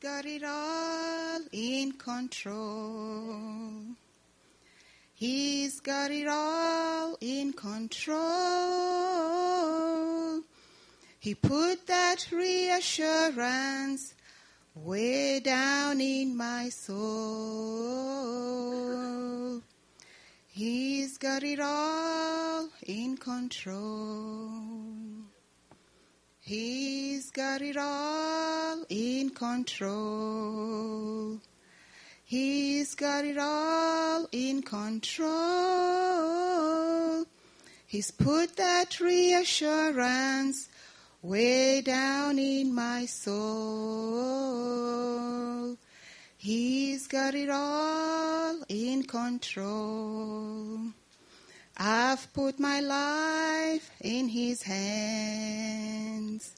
got it all in control. He's got it all in control. He put that reassurance way down in my soul. He's got it all in control. He's got it all in control. He's got it all in control. He's put that reassurance way down in my soul. He's got it all in control. I've put my life in His hands.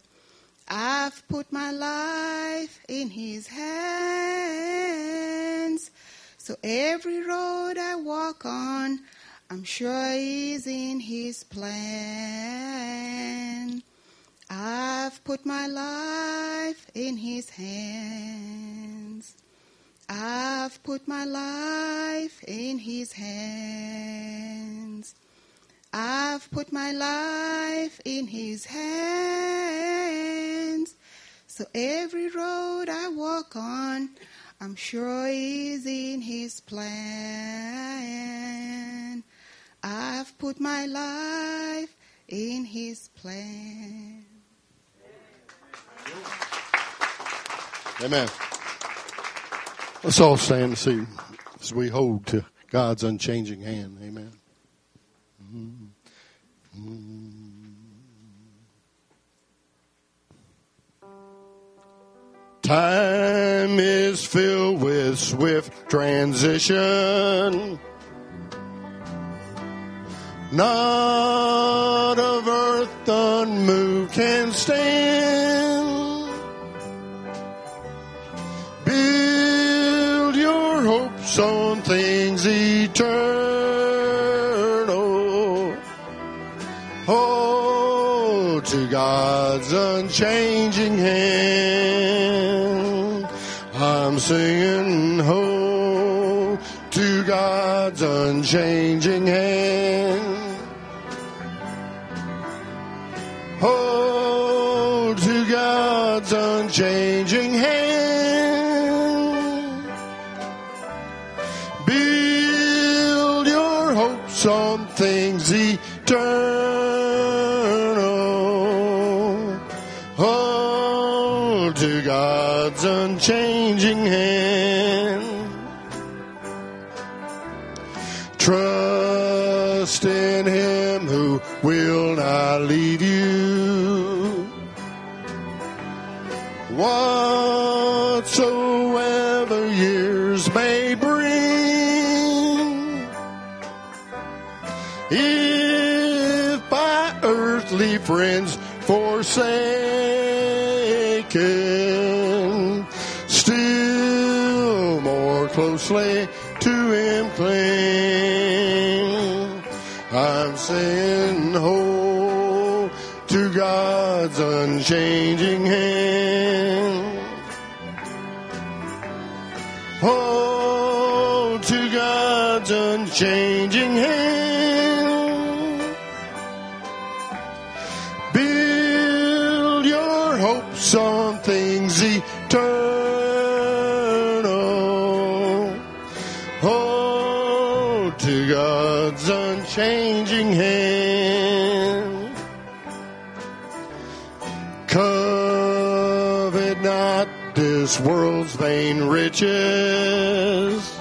I've put my life in His hands. So every road I walk on, I'm sure is in His plan. I've put my life in His hands. I've put my life in His hands. I've put my life in His hands. So every road I walk on, I'm sure is in His plan. I've put my life in His plan. Amen. Let's all stand and see as we hold to God's unchanging hand. Amen. Time is filled with swift transition. Not of earth unmoved can stand. Build your on things eternal. Hold to God's unchanging hand. I'm singing, hold to God's unchanging hand. Hold to God's unchanging hand. Things eternal. Hold to God's unchanging hand. Friends forsaken, still more closely to Him cling. I'm saying, hold to God's unchanging hand. Hold to God's unchanging hand. This world's vain riches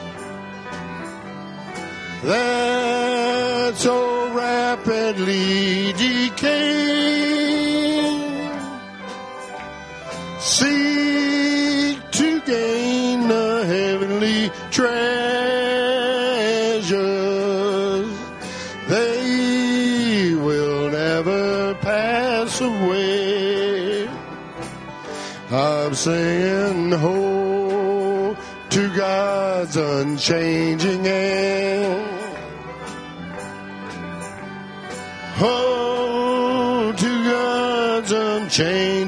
that so rapidly decay. Seek to gain the heavenly treasures. They will never pass away. I'm saying, God's unchanging hand. Hold to God's unchanging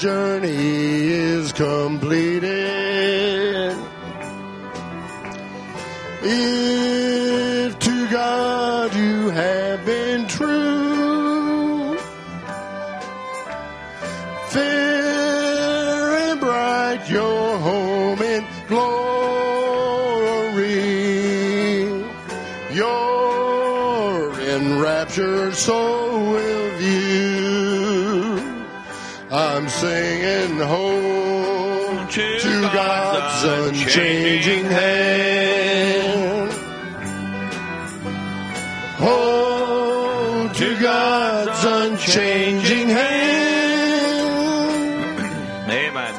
journey is completed, if to God you have been true, fair and bright your home in glory, your enraptured soul singing home to God's unchanging hand. Hold to God's unchanging hand. Amen.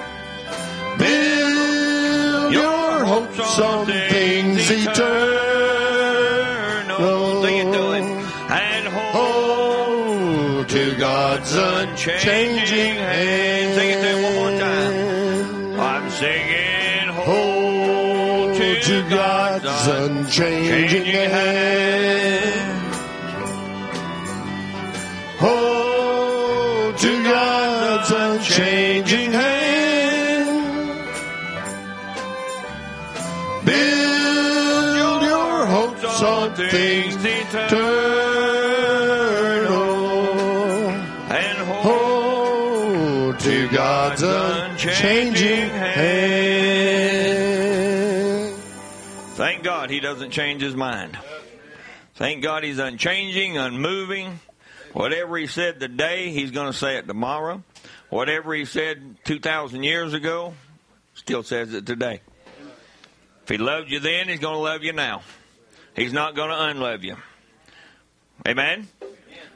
Build your hopes on things eternal. Sing it God's unchanging hand. Hold to God's unchanging hand. Build your hopes on things eternal. And hold Hold to God's unchanging God he doesn't change his mind. Thank God he's unchanging, unmoving. Whatever he said today, he's going to say it tomorrow. Whatever he said 2,000 years ago, still says it today. If he loved you then, he's going to love you now. He's not going to unlove you. Amen?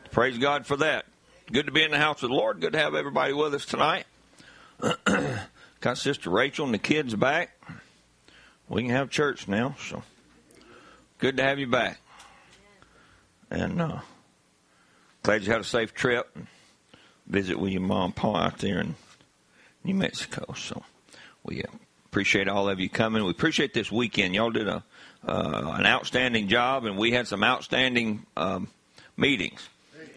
Praise God for that. Good to be in the house of the Lord. Good to have everybody with us tonight. Got Sister Rachel and the kids back. We can have church now, so good to have you back. And uh, glad you had a safe trip and visit with your mom and pa out there in New Mexico. So we uh, appreciate all of you coming. We appreciate this weekend. Y'all did a uh, an outstanding job, and we had some outstanding um, meetings.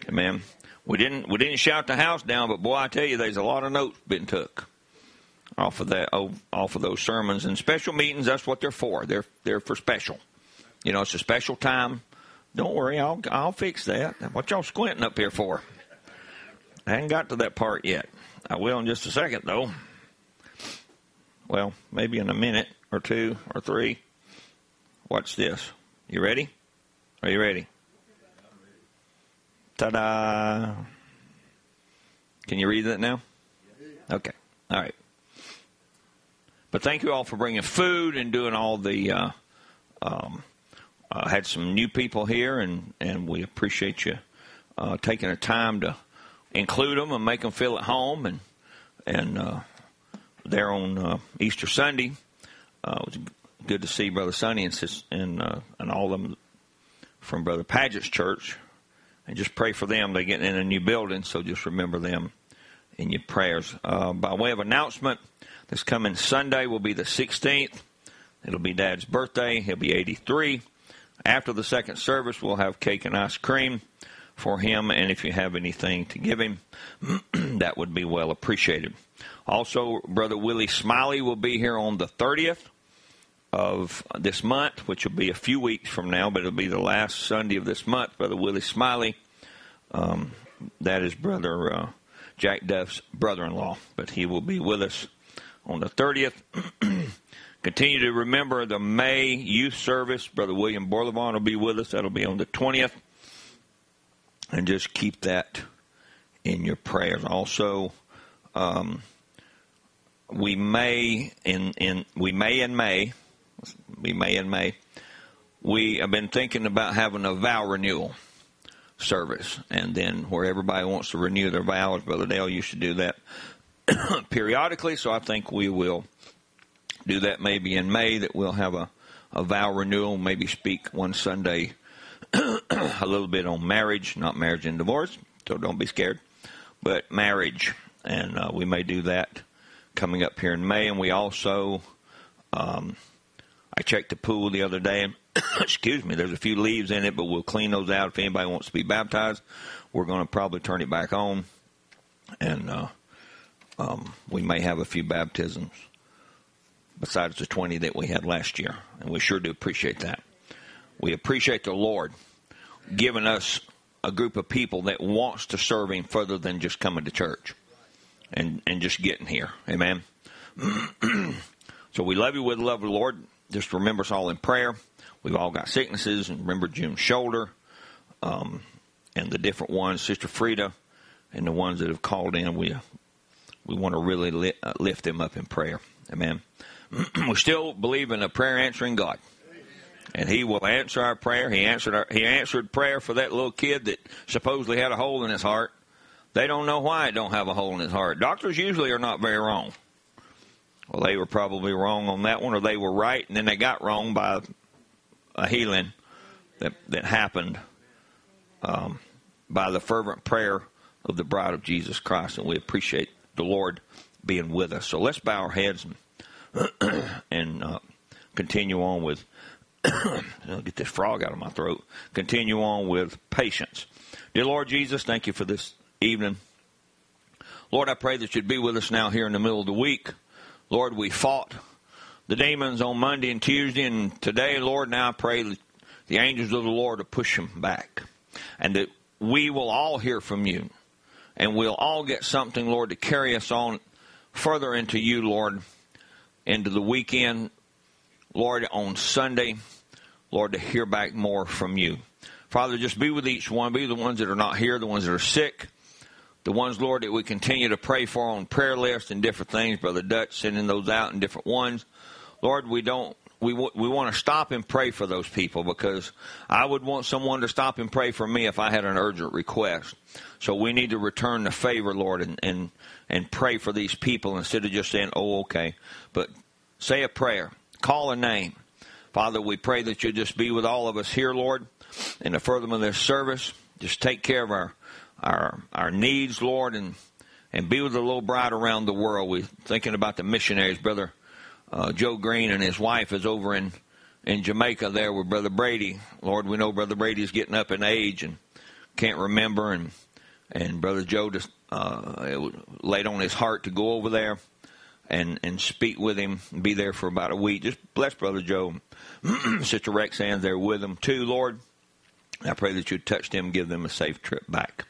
Amen. We didn't we didn't shout the house down, but boy, I tell you, there's a lot of notes been took off of that off of those sermons and special meetings. That's what they're for. They're they're for special. You know, it's a special time. Don't worry, I'll I'll fix that. What y'all squinting up here for? I haven't got to that part yet. I will in just a second, though. Well, maybe in a minute or two or three. Watch this. You ready? Are you ready? Ta-da! Can you read that now? Okay. All right. But thank you all for bringing food and doing all the. Uh, um, uh, had some new people here, and, and we appreciate you uh, taking the time to include them and make them feel at home. And and uh, there on uh, Easter Sunday, uh, it was good to see Brother Sonny and sis, and uh, and all of them from Brother Paget's church, and just pray for them. They're getting in a new building, so just remember them in your prayers. Uh, by way of announcement, this coming Sunday will be the 16th. It'll be Dad's birthday. He'll be 83. After the second service, we'll have cake and ice cream for him, and if you have anything to give him, that would be well appreciated. Also, Brother Willie Smiley will be here on the 30th of this month, which will be a few weeks from now, but it'll be the last Sunday of this month. Brother Willie Smiley, um, that is Brother uh, Jack Duff's brother-in-law, but he will be with us on the 30th. Continue to remember the May youth service. Brother William Borlevon will be with us. That'll be on the 20th. And just keep that in your prayers. Also, um, we may in in we may in May, we may in May. We have been thinking about having a vow renewal service, and then where everybody wants to renew their vows. Brother Dale used to do that periodically, so I think we will do that maybe in May. That we'll have a, a vow renewal, maybe speak one Sunday a little bit on marriage, not marriage and divorce. So don't be scared, but marriage and uh, we may do that coming up here in May. And we also, um, I checked the pool the other day. excuse me, there's a few leaves in it, but we'll clean those out. If anybody wants to be baptized, we're going to probably turn it back on, and uh, um, we may have a few baptisms besides the 20 that we had last year, and we sure do appreciate that. We appreciate the Lord giving us a group of people that wants to serve Him further than just coming to church and and just getting here. Amen. so we love you with the love of the Lord. Just remember us all in prayer. We've all got sicknesses, and remember Jim's shoulder, um, and the different ones, Sister Frida, and the ones that have called in. We we want to really li- uh, lift them up in prayer. Amen. we still believe in a prayer answering God. And he will answer our prayer. He answered our, he answered prayer for that little kid that supposedly had a hole in his heart. They don't know why it don't have a hole in his heart. Doctors usually are not very wrong. Well, they were probably wrong on that one, or they were right, and then they got wrong by a healing that that happened um, by the fervent prayer of the bride of Jesus Christ, and we appreciate the Lord being with us. So let's bow our heads and and uh, continue on with. I'll get this frog out of my throat. Continue on with patience. Dear Lord Jesus, thank you for this evening. Lord, I pray that you'd be with us now here in the middle of the week. Lord, we fought the demons on Monday and Tuesday, and today, Lord, now I pray that the angels of the Lord to push them back, and that we will all hear from you, and we'll all get something, Lord, to carry us on further into you, Lord, into the weekend, Lord, on Sunday, Lord, to hear back more from you. Father, just be with each one. Be the ones that are not here, the ones that are sick, the ones, Lord, that we continue to pray for on prayer lists and different things. Brother Dutch sending those out in different ones. Lord, we don't. We, we want to stop and pray for those people because I would want someone to stop and pray for me if I had an urgent request. So we need to return the favor, Lord, and, and, and pray for these people instead of just saying, oh, okay. But say a prayer, call a name. Father, we pray that you just be with all of us here, Lord, in the furtherance of this service. Just take care of our our our needs, Lord, and and be with the little bride around the world. We're thinking about the missionaries, brother uh, Joe Green and his wife is over in in Jamaica there with brother Brady. Lord, we know brother Brady's getting up in age and can't remember, and and brother Joe just uh, laid on his heart to go over there and and speak with him, and be there for about a week. Just bless brother Joe, Sister Rexanne's there with him too, Lord. I pray that you touch them, give them a safe trip back.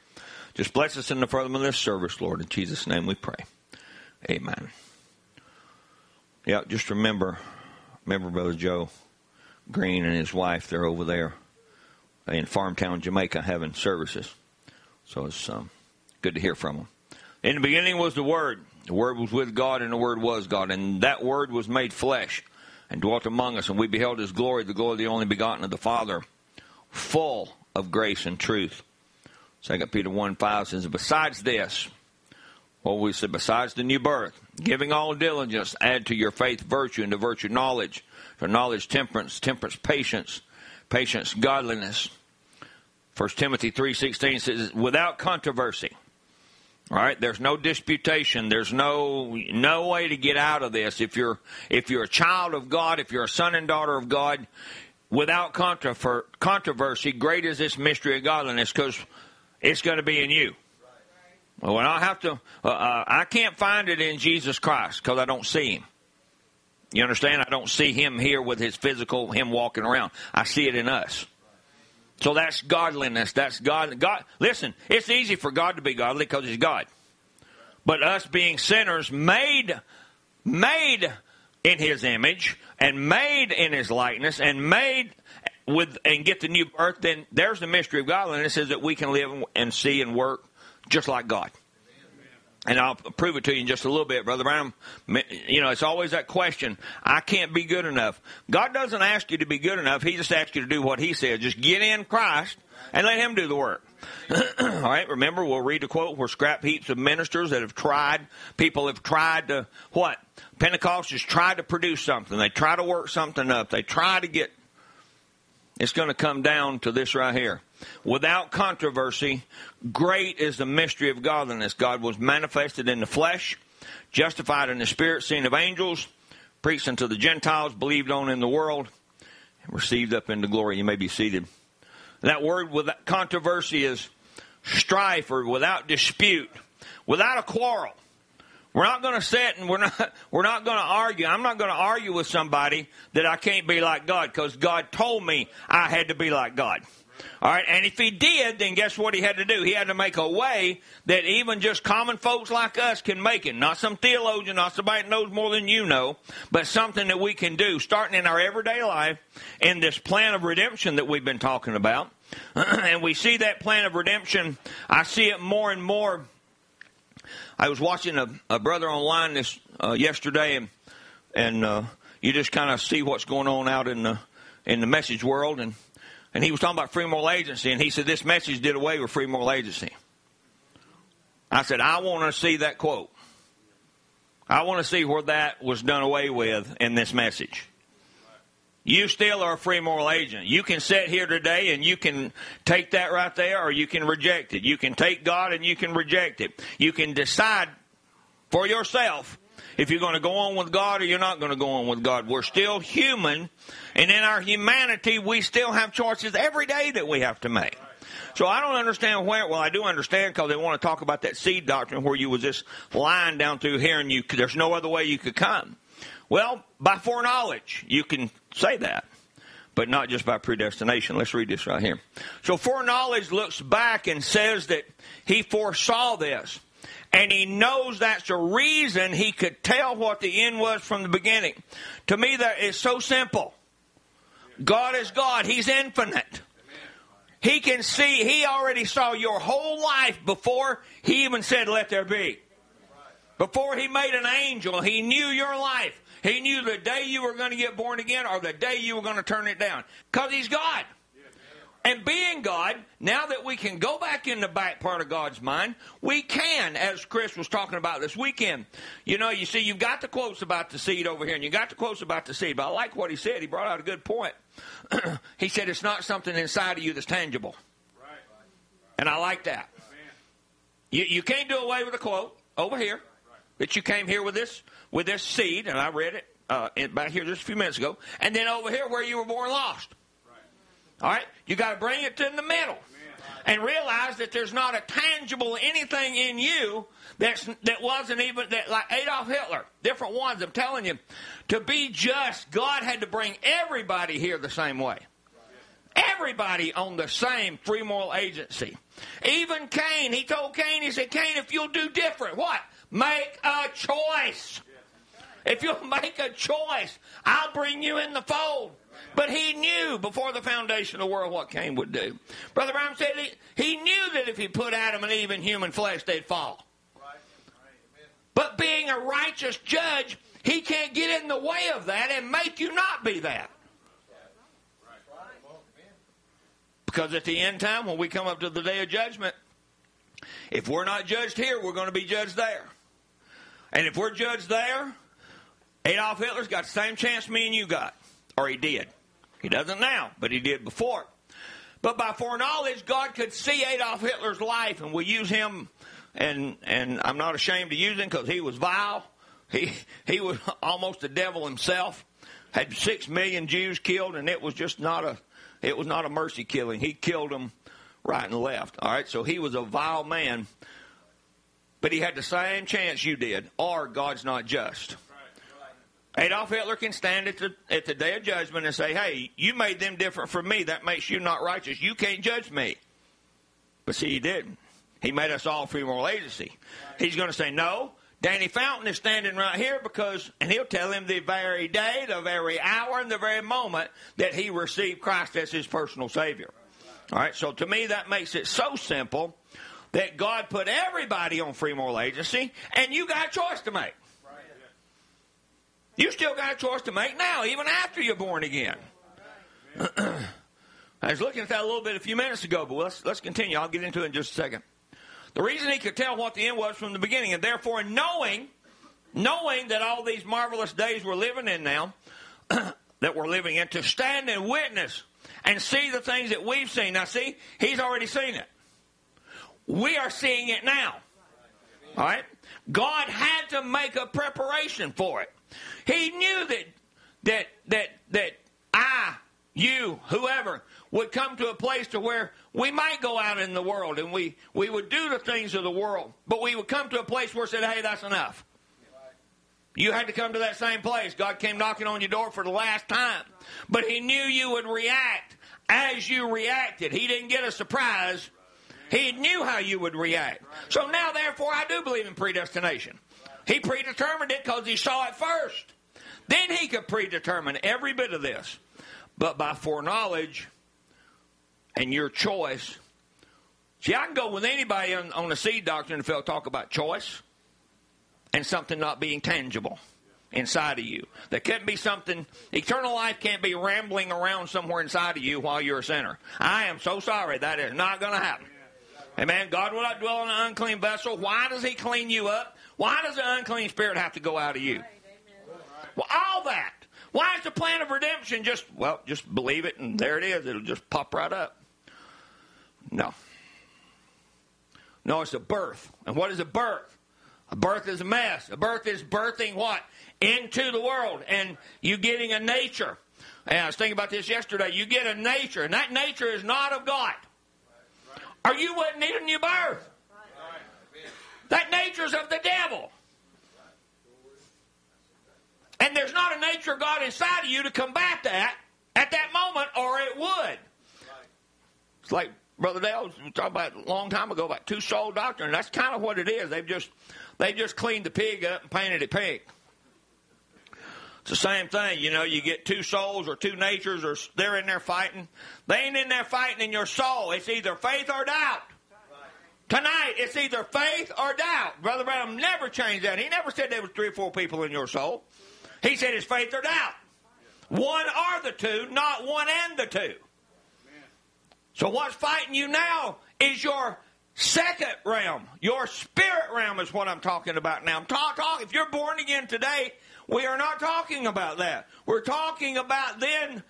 Just bless us in the furtherance of this service, Lord. In Jesus' name we pray. Amen. Yeah, just remember, remember Brother Joe Green and his wife. They're over there in Farmtown, Jamaica, having services. So it's um, good to hear from them. In the beginning was the Word. The Word was with God, and the Word was God. And that Word was made flesh and dwelt among us, and we beheld His glory, the glory of the only begotten of the Father, full of grace and truth. Second Peter 1 5 says, Besides this, well, we said, besides the new birth, giving all diligence, add to your faith virtue, and to virtue knowledge, to knowledge temperance, temperance patience, patience godliness. First Timothy three sixteen says, without controversy. All right, there's no disputation. There's no no way to get out of this. If you're if you're a child of God, if you're a son and daughter of God, without controversy, great is this mystery of godliness because it's going to be in you. Well, I have to, uh, uh, I can't find it in Jesus Christ because I don't see him. You understand? I don't see him here with his physical, him walking around. I see it in us. So that's godliness. That's God. God. Listen, it's easy for God to be godly because He's God. But us being sinners, made, made in His image, and made in His likeness, and made with, and get the new birth, then there's the mystery of godliness is that we can live and see and work just like God. And I'll prove it to you in just a little bit, Brother Brown. You know, it's always that question. I can't be good enough. God doesn't ask you to be good enough. He just asks you to do what He says. Just get in Christ and let Him do the work. All right, remember, we'll read the quote where scrap heaps of ministers that have tried, people have tried to, what? Pentecost has tried to produce something. They try to work something up. They try to get, it's going to come down to this right here. Without controversy. Great is the mystery of godliness. God was manifested in the flesh, justified in the spirit, seen of angels, preached unto the Gentiles, believed on in the world, and received up into glory. You may be seated. That word without controversy is strife or without dispute, without a quarrel. We're not going to sit and we're not we're not going to argue. I'm not going to argue with somebody that I can't be like God because God told me I had to be like God. All right, and if he did, then guess what he had to do? He had to make a way that even just common folks like us can make it. Not some theologian, not somebody that knows more than you know, but something that we can do starting in our everyday life in this plan of redemption that we've been talking about. and we see that plan of redemption, I see it more and more I was watching a, a brother online this uh, yesterday, and and uh, you just kind of see what's going on out in the in the message world, and and he was talking about free moral agency, and he said this message did away with free moral agency. I said I want to see that quote. I want to see where that was done away with in this message. You still are a free moral agent. You can sit here today and you can take that right there or you can reject it. You can take God and you can reject it. You can decide for yourself if you're going to go on with God or you're not going to go on with God. We're still human, and in our humanity, we still have choices every day that we have to make. So I don't understand where. Well, I do understand because they want to talk about that seed doctrine where you was just lying down through here, and you there's no other way you could come. Well, by foreknowledge, you can say that, but not just by predestination. Let's read this right here. So foreknowledge looks back and says that he foresaw this. And he knows that's the reason he could tell what the end was from the beginning. To me, that is so simple. God is God. He's infinite. He can see, he already saw your whole life before he even said, let there be. Before he made an angel, he knew your life. He knew the day you were going to get born again or the day you were going to turn it down. Because He's God. And being God, now that we can go back in the back part of God's mind, we can, as Chris was talking about this weekend. You know, you see, you've got the quotes about the seed over here, and you got the quotes about the seed, but I like what he said. He brought out a good point. he said it's not something inside of you that's tangible. Right. And I like that. You, you can't do away with a quote over here that you came here with this with this seed, and I read it uh, back here just a few minutes ago, and then over here where you were born lost. All right, you got to bring it to the middle, and realize that there's not a tangible anything in you that's that wasn't even that like Adolf Hitler, different ones. I'm telling you, to be just, God had to bring everybody here the same way. Everybody on the same free moral agency. Even Cain, he told Cain, he said, Cain, if you'll do different, what? Make a choice. If you'll make a choice, I'll bring you in the fold. But he knew before the foundation of the world what Cain would do. Brother Branham said he, he knew that if he put Adam and Eve in human flesh, they'd fall. But being a righteous judge, he can't get in the way of that and make you not be that. Because at the end time, when we come up to the day of judgment, if we're not judged here, we're going to be judged there. And if we're judged there, Adolf Hitler's got the same chance me and you got. Or he did. He doesn't now, but he did before. But by foreknowledge, God could see Adolf Hitler's life, and we use him, and and I'm not ashamed to use him because he was vile. He he was almost the devil himself. Had six million Jews killed, and it was just not a it was not a mercy killing. He killed them right and left. All right, so he was a vile man, but he had the same chance you did, or God's not just. Adolf Hitler can stand at the, at the day of judgment and say, hey, you made them different from me. That makes you not righteous. You can't judge me. But see, he didn't. He made us all free moral agency. He's going to say, no, Danny Fountain is standing right here because, and he'll tell him the very day, the very hour, and the very moment that he received Christ as his personal Savior. All right, so to me, that makes it so simple that God put everybody on free moral agency, and you got a choice to make. You still got a choice to make now, even after you're born again. I was looking at that a little bit a few minutes ago, but let's let's continue. I'll get into it in just a second. The reason he could tell what the end was from the beginning, and therefore knowing, knowing that all these marvelous days we're living in now, that we're living in, to stand and witness and see the things that we've seen. Now, see, he's already seen it. We are seeing it now. All right? God had to make a preparation for it. He knew that that that that I, you, whoever would come to a place to where we might go out in the world and we, we would do the things of the world, but we would come to a place where said, hey, that's enough. You had to come to that same place. God came knocking on your door for the last time. But He knew you would react as you reacted. He didn't get a surprise. He knew how you would react. So now, therefore, I do believe in predestination. He predetermined it because He saw it first. Then He could predetermine every bit of this. But by foreknowledge, and your choice. See, I can go with anybody on, on the seed doctrine if they'll talk about choice and something not being tangible inside of you. There can't be something, eternal life can't be rambling around somewhere inside of you while you're a sinner. I am so sorry. That is not going to happen. Amen. God will not dwell in an unclean vessel. Why does He clean you up? Why does the unclean spirit have to go out of you? Well, all that. Why is the plan of redemption just, well, just believe it and there it is. It'll just pop right up. No. No, it's a birth. And what is a birth? A birth is a mess. A birth is birthing what? Into the world. And you getting a nature. And I was thinking about this yesterday. You get a nature, and that nature is not of God. Or you wouldn't need a new birth. That nature's of the devil. And there's not a nature of God inside of you to combat that at that moment, or it would. It's like Brother Dale was talking about a long time ago about two soul doctrine. That's kind of what it is. They've just they just cleaned the pig up and painted it pink. It's the same thing, you know. You get two souls or two natures, or they're in there fighting. They ain't in there fighting in your soul. It's either faith or doubt. Tonight, it's either faith or doubt. Brother Branham never changed that. He never said there was three or four people in your soul. He said it's faith or doubt. One or the two, not one and the two. So what's fighting you now is your second realm. Your spirit realm is what I'm talking about now. I'm talking, talk, if you're born again today, we are not talking about that. We're talking about then,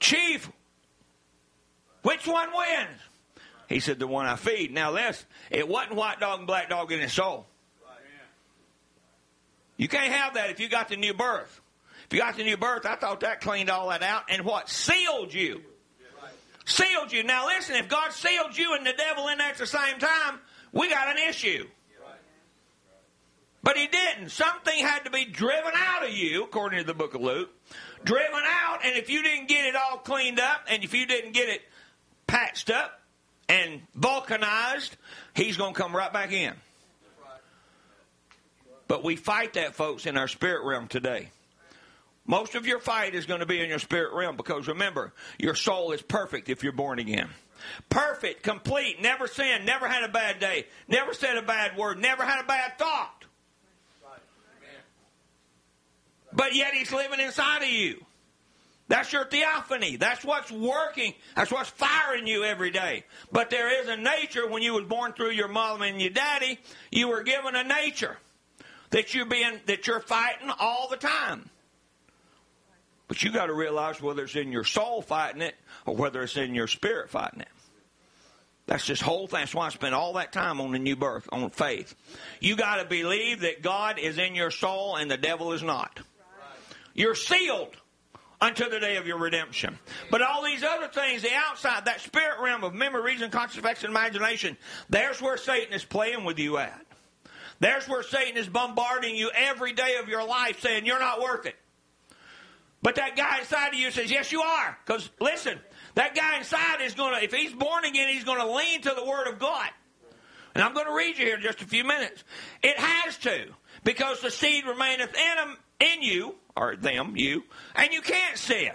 chief, which one wins? He said, the one I feed. Now this, it wasn't white dog and black dog in his soul. You can't have that if you got the new birth. If you got the new birth, I thought that cleaned all that out and what? Sealed you. Sealed you. Now listen, if God sealed you and the devil in there at the same time, we got an issue. But he didn't. Something had to be driven out of you, according to the book of Luke. Driven out, and if you didn't get it all cleaned up, and if you didn't get it patched up and vulcanized, he's going to come right back in. But we fight that, folks, in our spirit realm today. Most of your fight is going to be in your spirit realm because remember, your soul is perfect if you're born again. Perfect, complete, never sinned, never had a bad day, never said a bad word, never had a bad thought. But yet he's living inside of you. That's your theophany. That's what's working. That's what's firing you every day. But there is a nature when you was born through your mom and your daddy, you were given a nature that you being that you're fighting all the time. But you got to realize whether it's in your soul fighting it or whether it's in your spirit fighting it. That's this whole thing. That's why I spent all that time on the new birth, on faith. You got to believe that God is in your soul and the devil is not. You're sealed until the day of your redemption. But all these other things, the outside, that spirit realm of memory, reason, conscious, affection, imagination, there's where Satan is playing with you at. There's where Satan is bombarding you every day of your life saying, You're not worth it. But that guy inside of you says, Yes, you are. Because listen, that guy inside is going to, if he's born again, he's going to lean to the Word of God. And I'm going to read you here in just a few minutes. It has to, because the seed remaineth in, him, in you, or them, you, and you can't sin.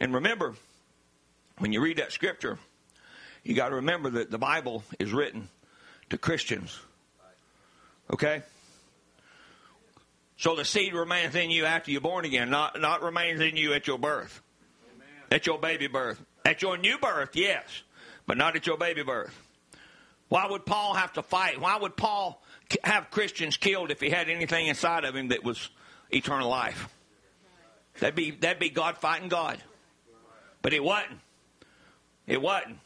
And remember, when you read that scripture, you got to remember that the Bible is written to Christians. Okay? So the seed remains in you after you're born again, not, not remains in you at your birth. Amen. At your baby birth. At your new birth, yes, but not at your baby birth. Why would Paul have to fight? Why would Paul have Christians killed if he had anything inside of him that was eternal life? That'd be that'd be God fighting God. But it wasn't. It wasn't.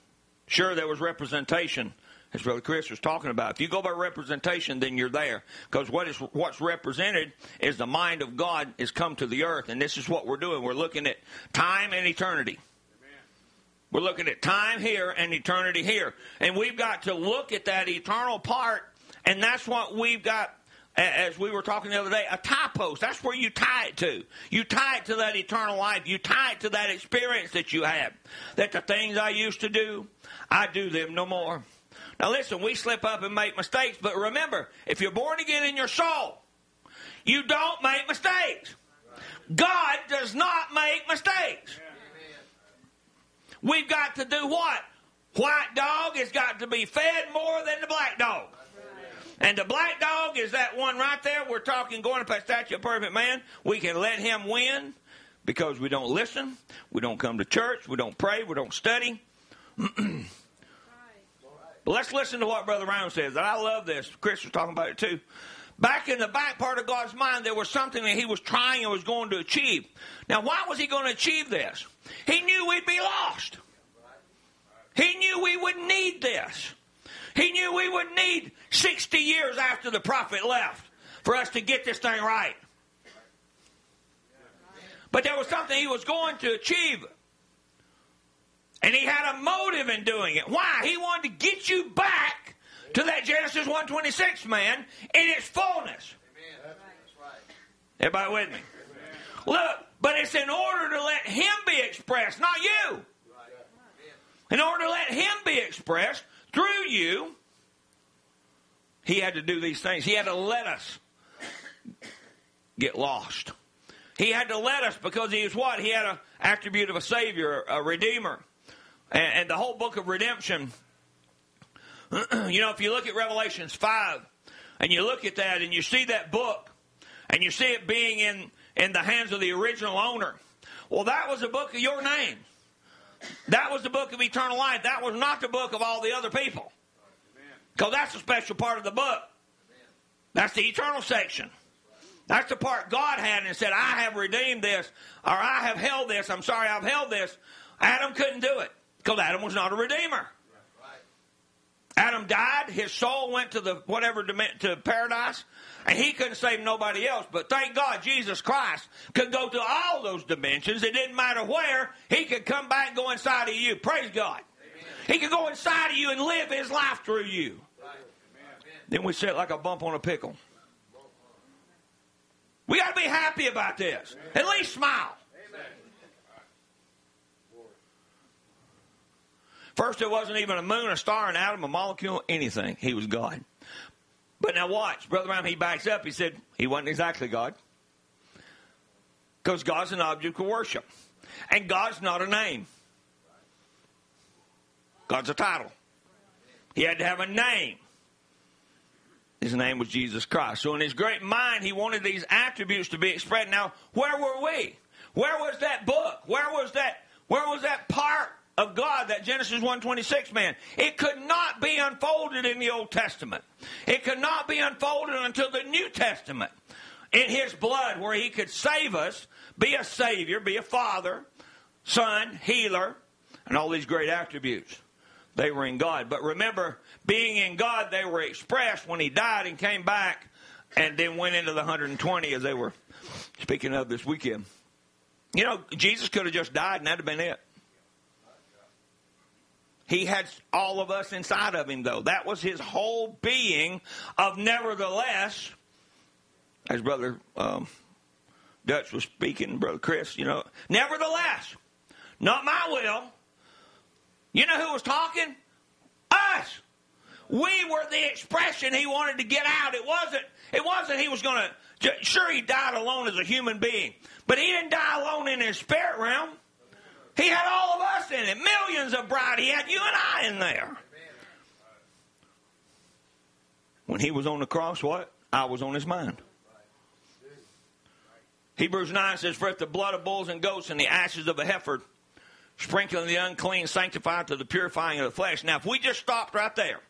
Sure, there was representation, as Brother Chris was talking about. If you go by representation, then you're there. Because what is what's represented is the mind of God is come to the earth, and this is what we're doing. We're looking at time and eternity. We're looking at time here and eternity here. And we've got to look at that eternal part, and that's what we've got as we were talking the other day, a tie post. That's where you tie it to. You tie it to that eternal life. You tie it to that experience that you have. That the things I used to do, I do them no more. Now listen, we slip up and make mistakes, but remember, if you're born again in your soul, you don't make mistakes. God does not make mistakes. We've got to do what? White dog has got to be fed more than the black dog. And the black dog is that one right there. We're talking going to a statue of perfect man. We can let him win because we don't listen, we don't come to church, we don't pray, we don't study. but let's listen to what Brother Branham says. And I love this. Chris was talking about it too. Back in the back part of God's mind, there was something that he was trying and was going to achieve. Now, why was he going to achieve this? He knew we'd be lost. He knew we would need this. He knew we would need 60 years after the prophet left for us to get this thing right. But there was something he was going to achieve. And he had a motive in doing it. Why? He wanted to get you back to that Genesis 126 man in its fullness. Everybody with me? Look, but it's in order to let him be expressed, not you. In order to let him be expressed, through you, he had to do these things. He had to let us get lost. He had to let us because he was what? He had an attribute of a Savior, a Redeemer. And, and the whole book of redemption, you know, if you look at Revelations 5 and you look at that and you see that book and you see it being in, in the hands of the original owner, well, that was a book of your name. That was the book of eternal life. That was not the book of all the other people. Because that's a special part of the book. That's the eternal section. That's the part God had and said, I have redeemed this, or I have held this. I'm sorry, I've held this. Adam couldn't do it because Adam was not a redeemer. Adam died. His soul went to the whatever to paradise, and he couldn't save nobody else. But thank God, Jesus Christ could go to all those dimensions. It didn't matter where. He could come back and go inside of you. Praise God. Amen. He could go inside of you and live His life through you. Right. Then we sit like a bump on a pickle. We got to be happy about this. At least smile. First, it wasn't even a moon, a star, an atom, a molecule, anything. He was God. But now watch. Brother Branham, he backs up. He said he wasn't exactly God. Because God's an object of worship. And God's not a name. God's a title. He had to have a name. His name was Jesus Christ. So in his great mind, he wanted these attributes to be expressed. Now, where were we? Where was that book? Where was that? Where was that part of God, that Genesis 126 man. It could not be unfolded in the Old Testament. It could not be unfolded until the New Testament. In his blood, where he could save us, be a savior, be a father, son, healer, and all these great attributes. They were in God. But remember, being in God, they were expressed when he died and came back and then went into the 120 as they were speaking of this weekend. You know, Jesus could have just died and that'd have been it. He had all of us inside of him, though. That was his whole being of nevertheless, as Brother um, Dutch was speaking, Brother Chris, you know, nevertheless, not my will. You know who was talking? Us. We were the expression he wanted to get out. It wasn't. It wasn't he was going to. Sure, he died alone as a human being, but he didn't die alone in his spirit realm. He had all of us in it, millions of bride. He had you and I in there. When he was on the cross, what? I was on his mind. Hebrews 9 says, For if the blood of bulls and goats and the ashes of a heifer sprinkling the unclean sanctified to the purifying of the flesh. Now, if we just stopped right there,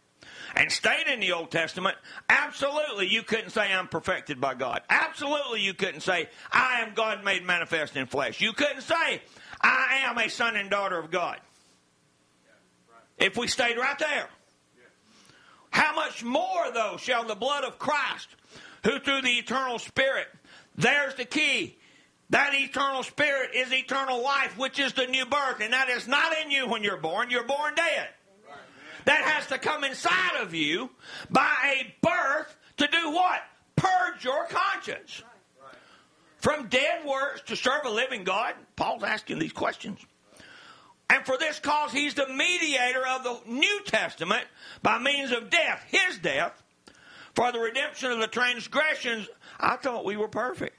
and stayed in the Old Testament, absolutely you couldn't say I'm perfected by God. Absolutely you couldn't say I am God made manifest in flesh. You couldn't say I am a son and daughter of God. If we stayed right there. How much more, though, shall the blood of Christ, who through the eternal Spirit, there's the key. That eternal Spirit is eternal life, which is the new birth, and that is not in you when you're born. You're born dead. That has to come inside of you by a birth to do what? Purge your conscience. From dead works to serve a living God? Paul's asking these questions. And for this cause, he's the mediator of the New Testament by means of death, his death, for the redemption of the transgressions. I thought we were perfect.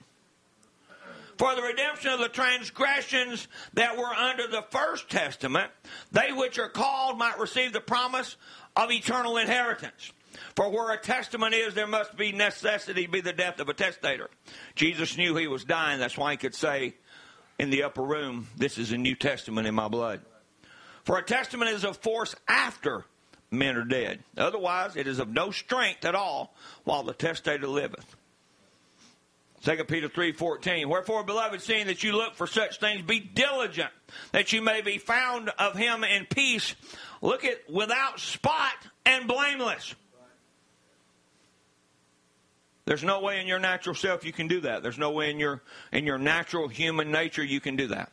For the redemption of the transgressions that were under the first testament, they which are called might receive the promise of eternal inheritance. For where a testament is, there must be necessity be the death of a testator. Jesus knew he was dying. That's why he could say in the upper room, This is a New Testament in my blood. For a testament is of force after men are dead. Otherwise, it is of no strength at all while the testator liveth. 2 Peter 3:14 Wherefore beloved seeing that you look for such things be diligent that you may be found of him in peace look at without spot and blameless there's no way in your natural self you can do that. There's no way in your in your natural human nature you can do that.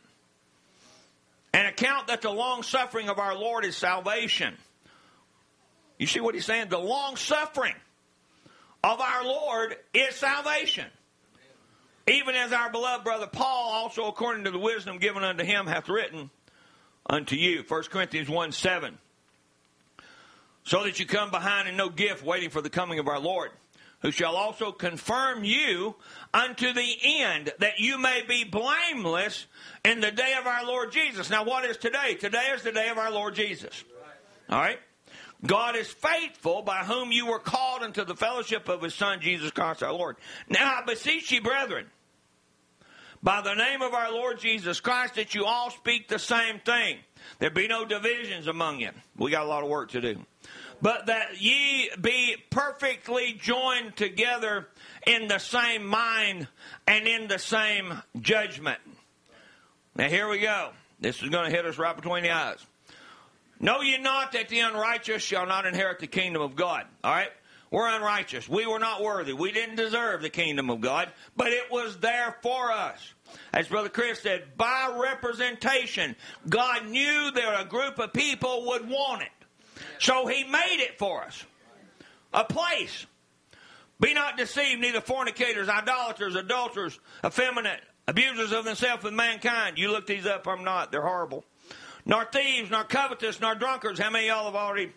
And account that the long suffering of our Lord is salvation. You see what he's saying? The long suffering of our Lord is salvation. Even as our beloved brother Paul, also according to the wisdom given unto him, hath written unto you. 1 Corinthians 1 7. So that you come behind in no gift, waiting for the coming of our Lord who shall also confirm you unto the end, that you may be blameless in the day of our Lord Jesus. Now, what is today? Today is the day of our Lord Jesus. All right? God is faithful by whom you were called into the fellowship of his Son, Jesus Christ our Lord. Now I beseech you, brethren, by the name of our Lord Jesus Christ, that you all speak the same thing. There be no divisions among you. We got a lot of work to do but that ye be perfectly joined together in the same mind and in the same judgment. Now, here we go. This is going to hit us right between the eyes. Know ye not that the unrighteous shall not inherit the kingdom of God? All right? We're unrighteous. We were not worthy. We didn't deserve the kingdom of God, but it was there for us. As Brother Chris said, by representation, God knew that a group of people would want it. So he made it for us. A place. Be not deceived, neither fornicators, idolaters, adulterers, effeminate, abusers of themselves with mankind. You look these up, I'm not. They're horrible. Nor thieves, nor covetous, nor drunkards. How many y'all have already?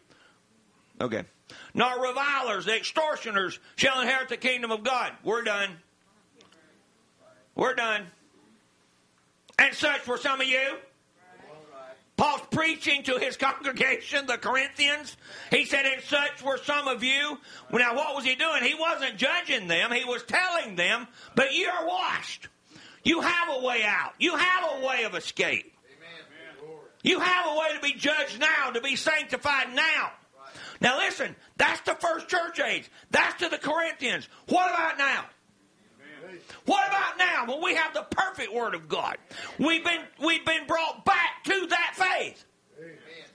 Okay. Nor revilers, the extortioners shall inherit the kingdom of God. We're done. We're done. And such were some of you. Paul's preaching to his congregation, the Corinthians. He said, And such were some of you. Now, what was he doing? He wasn't judging them, he was telling them, But you are washed. You have a way out, you have a way of escape. You have a way to be judged now, to be sanctified now. Now, listen, that's the first church age. That's to the Corinthians. What about now? What about now when we have the perfect Word of God? We've been, we've been brought back to that faith.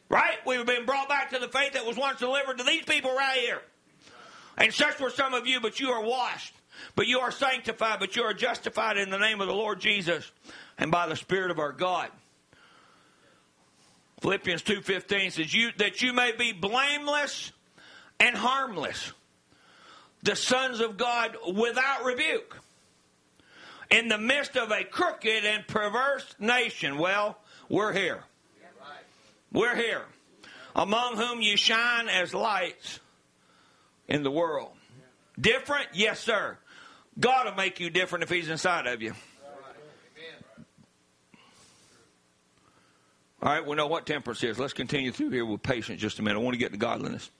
Right? We've been brought back to the faith that was once delivered to these people right here. And such were some of you, but you are washed, but you are sanctified, but you are justified in the name of the Lord Jesus and by the Spirit of our God. Philippians 2.15 says, you, that you may be blameless and harmless, the sons of God without rebuke in the midst of a crooked and perverse nation. Well, we're here. We're here. Among whom you shine as lights in the world. Different? Yes, sir. God will make you different if He's inside of you. All right, we know what temperance is. Let's continue through here with patience just a minute. I want to get to godliness.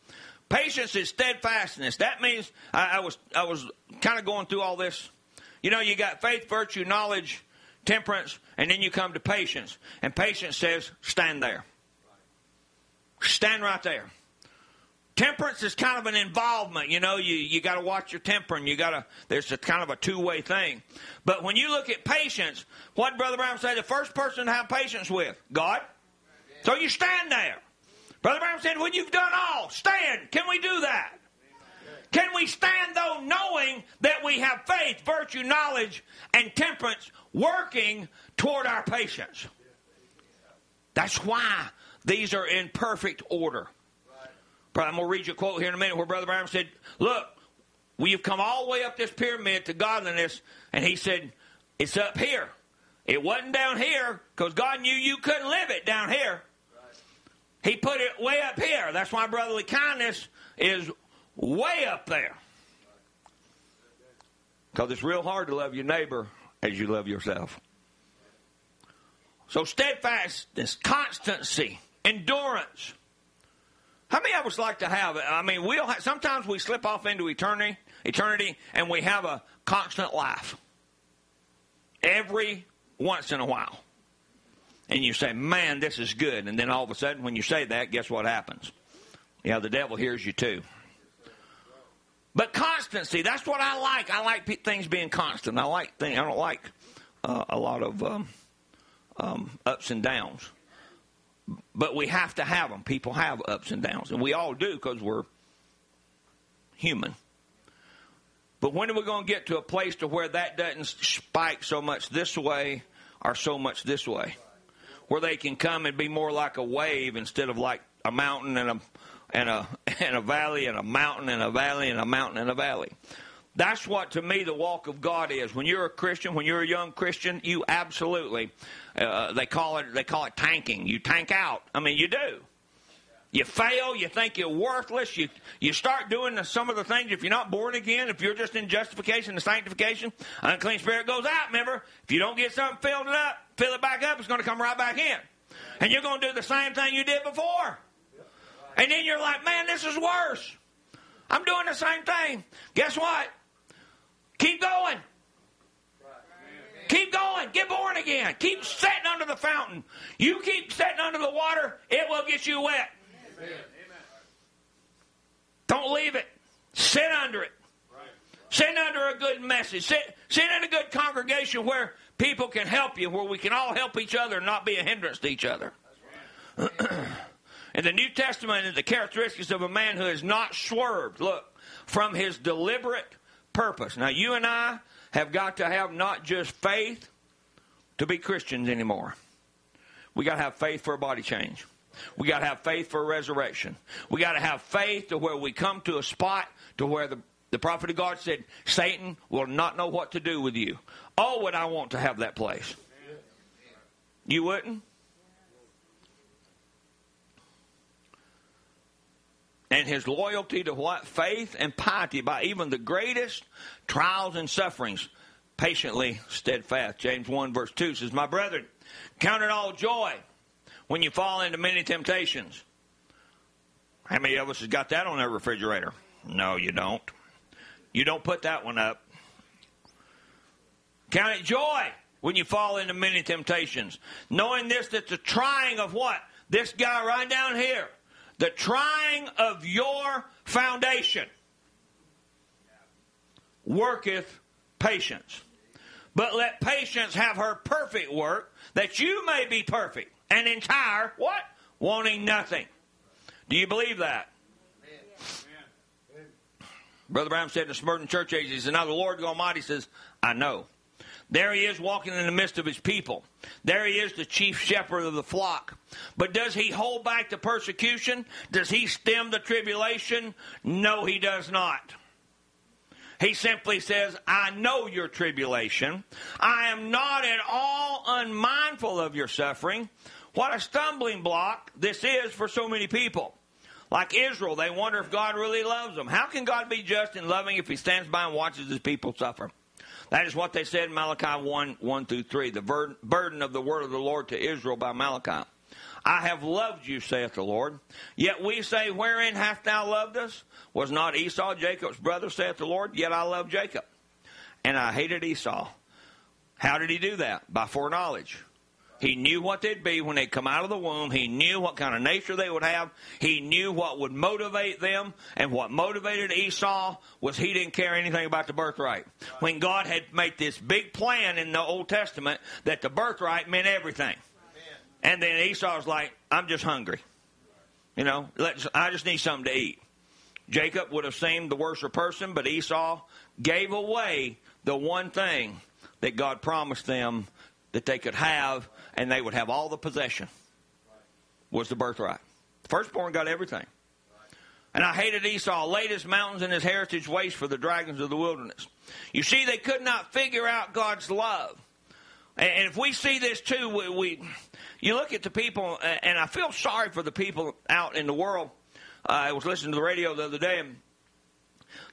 Patience is steadfastness. That means I, I was I was kind of going through all this you know, you got faith, virtue, knowledge, temperance, and then you come to patience. And patience says, stand there. Stand right there. Temperance is kind of an involvement. You know, you, you got to watch your temper and you got to, there's a kind of a two way thing. But when you look at patience, what Brother Branham say the first person to have patience with? God. So you stand there. Brother Branham said, when you've done all, stand. Can we do that? Can we stand though knowing that we have faith, virtue, knowledge, and temperance working toward our patience? That's why these are in perfect order. I'm going to read you a quote here in a minute where Brother Branham said, Look, we've come all the way up this pyramid to godliness, and he said, It's up here. It wasn't down here because God knew you couldn't live it down here. He put it way up here. That's why brotherly kindness is way up there. Because it's real hard to love your neighbor as you love yourself. So steadfastness, constancy, endurance. How many of us like to have it? I mean, we'll have, sometimes we slip off into eternity, eternity, and we have a constant life. Every once in a while. And you say, man, this is good. And then all of a sudden, when you say that, guess what happens? Yeah, the devil hears you too. But constancy, that's what I like. I like things being constant. I like things, I don't like uh, a lot of um, um, ups and downs. But we have to have them. People have ups and downs, and we all do because we're human. But when are we going to get to a place to where that doesn't spike so much this way or so much this way? Where they can come and be more like a wave instead of like a mountain and a and a and a valley and a mountain and a valley and a mountain and a valley. That's what to me the walk of God is. When you're a Christian, when you're a young Christian, you absolutely uh, they call it they call it tanking. You tank out. I mean, you do. You fail. You think you're worthless. You you start doing the, some of the things. If you're not born again, if you're just in justification and sanctification, unclean spirit goes out. Remember, if you don't get something filled up, fill it back up, it's going to come right back in, and you're going to do the same thing you did before. And then you're like, man, this is worse. I'm doing the same thing. Guess what? Keep going. Keep going. Get born again. Keep sitting under the fountain. You keep sitting under the water, it will get you wet. Amen. Don't leave it. Sit under it. Sit under a good message. Sit, sit in a good congregation where people can help you, where we can all help each other and not be a hindrance to each other. in the New Testament, the characteristics of a man who has not swerved, look, from his deliberate purpose. Now, you and I have got to have not just faith to be Christians anymore. We got to have faith for a body change. We got to have faith for a resurrection. We got to have faith to where we come to a spot to where the, the prophet of God said, Satan will not know what to do with you. Oh, would I want to have that place? You wouldn't? And his loyalty to what? Faith and piety by even the greatest trials and sufferings, patiently steadfast. James 1 verse 2 says, My brethren, count it all joy when you fall into many temptations. How many of us has got that on their refrigerator? No, you don't. You don't put that one up. Count it joy when you fall into many temptations, knowing this that the trying of what? This guy right down here the trying of your foundation worketh patience. But let patience have her perfect work, that you may be perfect and entire, what? Wanting nothing. Do you believe that? Amen. Brother Branham said in the Smyrna church age, he said, Now the Lord Almighty says, I know. There he is walking in the midst of his people. There he is, the chief shepherd of the flock. But does he hold back the persecution? Does he stem the tribulation? No, he does not. He simply says, I know your tribulation. I am not at all unmindful of your suffering. What a stumbling block this is for so many people. Like Israel, they wonder if God really loves them. How can God be just and loving if he stands by and watches his people suffer? That is what they said in Malachi 1 1 through 3, the burden of the word of the Lord to Israel by Malachi. I have loved you, saith the Lord. Yet we say, Wherein hast thou loved us? Was not Esau Jacob's brother, saith the Lord? Yet I love Jacob. And I hated Esau. How did he do that? By foreknowledge. He knew what they'd be when they come out of the womb. He knew what kind of nature they would have. He knew what would motivate them. And what motivated Esau was he didn't care anything about the birthright. When God had made this big plan in the Old Testament that the birthright meant everything. And then Esau's like, I'm just hungry. You know, I just need something to eat. Jacob would have seemed the worser person, but Esau gave away the one thing that God promised them that they could have, and they would have all the possession. Was the birthright. The firstborn got everything. And I hated Esau, laid his mountains and his heritage waste for the dragons of the wilderness. You see, they could not figure out God's love. And if we see this too, we, we you look at the people, and I feel sorry for the people out in the world. Uh, I was listening to the radio the other day, and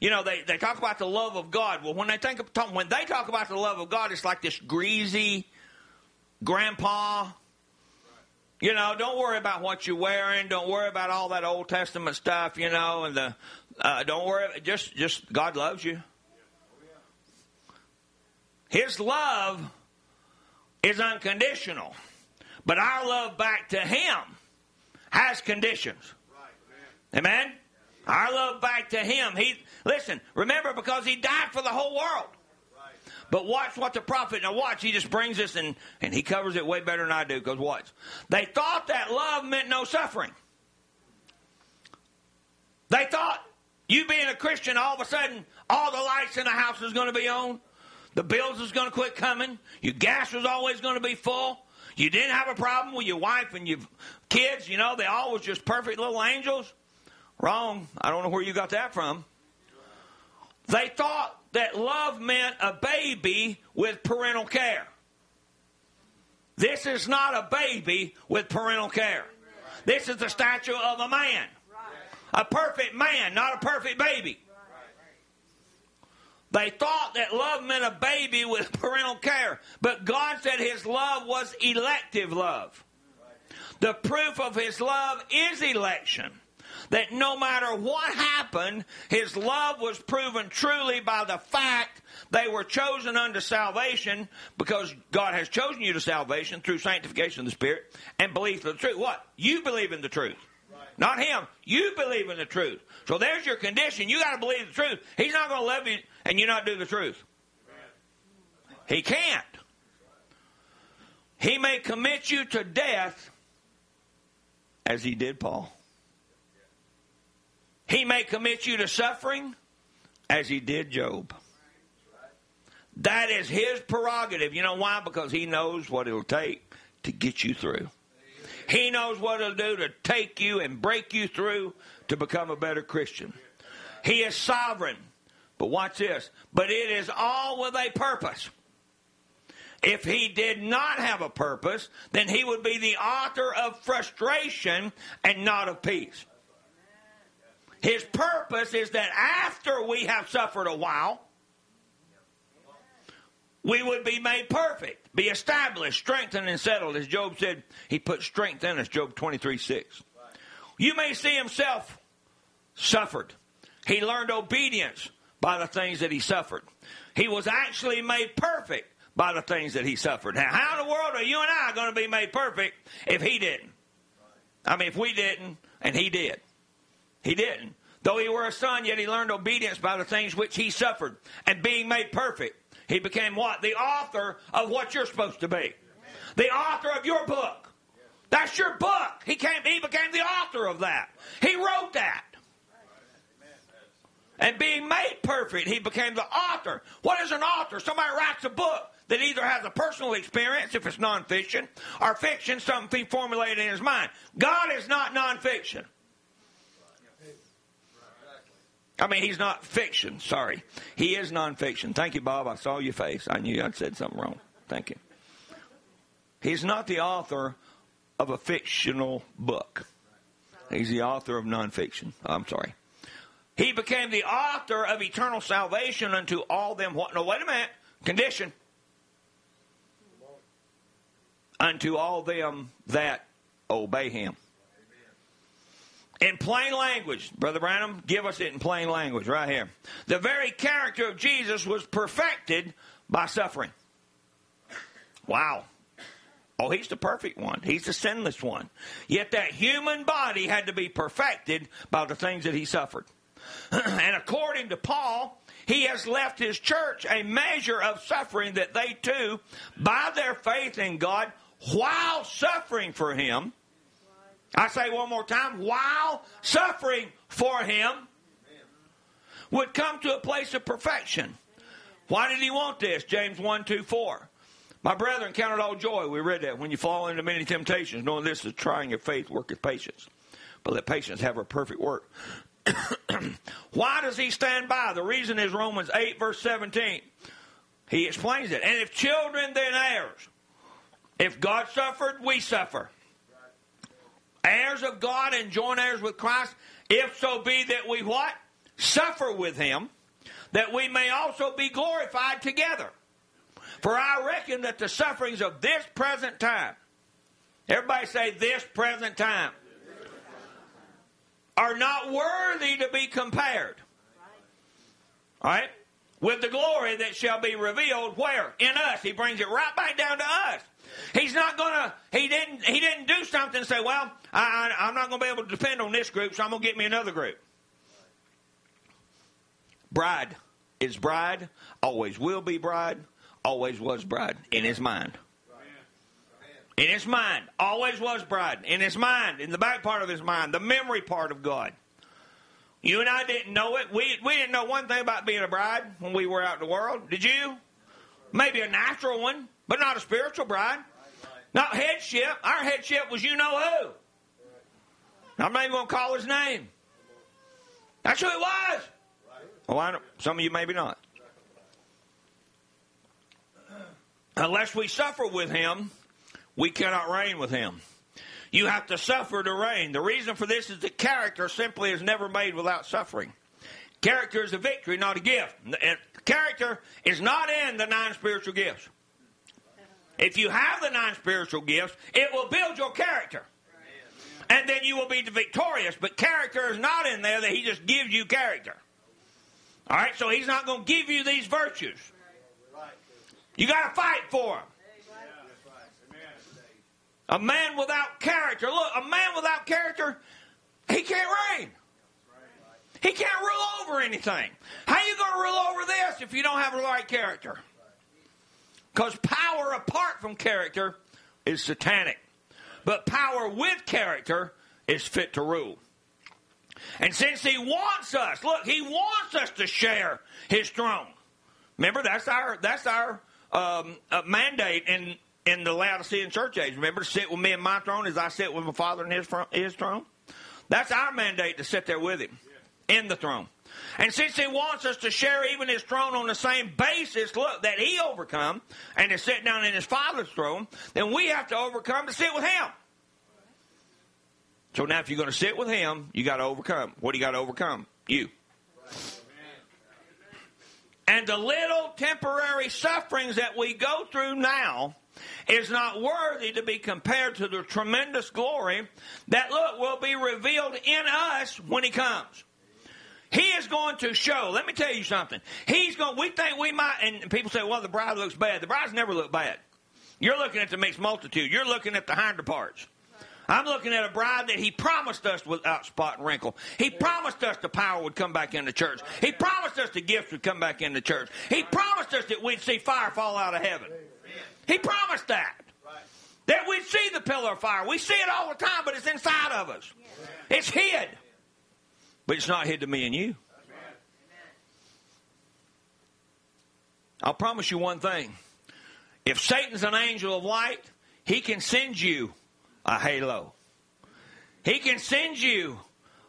you know they, they talk about the love of God. Well, when they think of, when they talk about the love of God, it's like this greasy grandpa. You know, don't worry about what you're wearing. Don't worry about all that Old Testament stuff. You know, and the uh, don't worry. Just just God loves you. His love is unconditional. But our love back to Him has conditions. Amen? Our love back to Him. He listen, remember because He died for the whole world. But watch what the prophet now watch, he just brings this and, and he covers it way better than I do, because watch. They thought that love meant no suffering. They thought you being a Christian, all of a sudden, all the lights in the house is going to be on. The bills is going to quit coming. Your gas was always going to be full. You didn't have a problem with your wife and your kids. You know, they all was just perfect little angels. Wrong. I don't know where you got that from. They thought that love meant a baby with parental care. This is not a baby with parental care. This is the statue of a man. A perfect man, not a perfect baby. They thought that love meant a baby with parental care, but God said His love was elective love. The proof of His love is election. That no matter what happened, His love was proven truly by the fact they were chosen unto salvation because God has chosen you to salvation through sanctification of the Spirit and belief of the truth. What? You believe in the truth. Not him. You believe in the truth. So there's your condition. You got to believe the truth. He's not going to love you and you not do the truth. He can't. He may commit you to death as he did Paul. He may commit you to suffering as he did Job. That is his prerogative. You know why? Because he knows what it'll take to get you through. He knows what it'll do to take you and break you through to become a better Christian. He is sovereign. But watch this. But it is all with a purpose. If he did not have a purpose, then he would be the author of frustration and not of peace. His purpose is that after we have suffered a while, we would be made perfect, be established, strengthened, and settled. As Job said, he put strength in us, Job 23 6. You may see himself suffered. He learned obedience by the things that he suffered. He was actually made perfect by the things that he suffered. Now, how in the world are you and I going to be made perfect if he didn't? I mean, if we didn't and he did. He didn't. Though he were a son, yet he learned obedience by the things which he suffered. And being made perfect, he became what? The author of what you're supposed to be. The author of your book. That's your book. He came he became the author of that. He wrote that. And being made perfect, he became the author. What is an author? Somebody writes a book that either has a personal experience, if it's nonfiction, or fiction, something he formulated in his mind. God is not nonfiction. I mean, he's not fiction. Sorry. He is nonfiction. Thank you, Bob. I saw your face. I knew I'd said something wrong. Thank you. He's not the author of a fictional book. He's the author of nonfiction. I'm sorry. He became the author of eternal salvation unto all them. What? No, wait a minute. Condition. Unto all them that obey him. In plain language, Brother Branham, give us it in plain language right here. The very character of Jesus was perfected by suffering. Wow. Oh, he's the perfect one. He's the sinless one. Yet that human body had to be perfected by the things that he suffered. and according to Paul, he has left his church a measure of suffering that they too, by their faith in God, while suffering for him, I say one more time, while suffering for him, would come to a place of perfection. Why did he want this? James 1 2 4. My brethren, count it all joy. We read that when you fall into many temptations, knowing this is trying your faith, worketh patience. But let patience have her perfect work. Why does he stand by? The reason is Romans 8, verse 17. He explains it. And if children, then heirs. If God suffered, we suffer. Heirs of God and joint heirs with Christ, if so be that we what? Suffer with him, that we may also be glorified together. For I reckon that the sufferings of this present time, everybody say this present time, are not worthy to be compared. All right? With the glory that shall be revealed where? In us. He brings it right back down to us. He's not gonna. He didn't. He didn't do something and say, "Well, I, I, I'm not to be able to depend on this group, so I'm to get me another group." Bride is bride. Always will be bride. Always was bride in his mind. In his mind, always was bride. In his mind, in the back part of his mind, the memory part of God. You and I didn't know it. We, we didn't know one thing about being a bride when we were out in the world. Did you? Maybe a natural one, but not a spiritual bride. Not headship. Our headship was you know who. I'm not even going to call his name. That's who it was. Oh, I some of you maybe not. Unless we suffer with him, we cannot reign with him. You have to suffer to reign. The reason for this is that character simply is never made without suffering. Character is a victory, not a gift. Character is not in the nine spiritual gifts. If you have the nine spiritual gifts, it will build your character. And then you will be victorious. But character is not in there that he just gives you character. All right, so he's not going to give you these virtues. You got to fight for them. A man without character. Look, a man without character, he can't reign. He can't rule over anything. How you going to rule over this if you don't have the right character? Because power apart from character is satanic. But power with character is fit to rule. And since he wants us, look, he wants us to share his throne. Remember, that's our that's our um, uh, mandate in in the Laodicean church age. Remember sit with me in my throne as I sit with my Father in his, his throne? That's our mandate to sit there with him in the throne. And since he wants us to share even his throne on the same basis, look, that he overcome and to sit down in his Father's throne, then we have to overcome to sit with him. So now if you're going to sit with him, you got to overcome. What do you got to overcome? You. And the little temporary sufferings that we go through now is not worthy to be compared to the tremendous glory that, look, will be revealed in us when He comes. He is going to show. Let me tell you something. He's going. We think we might, and people say, "Well, the bride looks bad." The brides never look bad. You're looking at the mixed multitude. You're looking at the hinder parts. I'm looking at a bride that he promised us without spot and wrinkle. He promised us the power would come back in the church. He promised us the gifts would come back in the church. He promised us that we'd see fire fall out of heaven. He promised that. That we'd see the pillar of fire. We see it all the time, but it's inside of us. It's hid. But it's not hid to me and you. I'll promise you one thing. If Satan's an angel of light, he can send you a halo. He can send you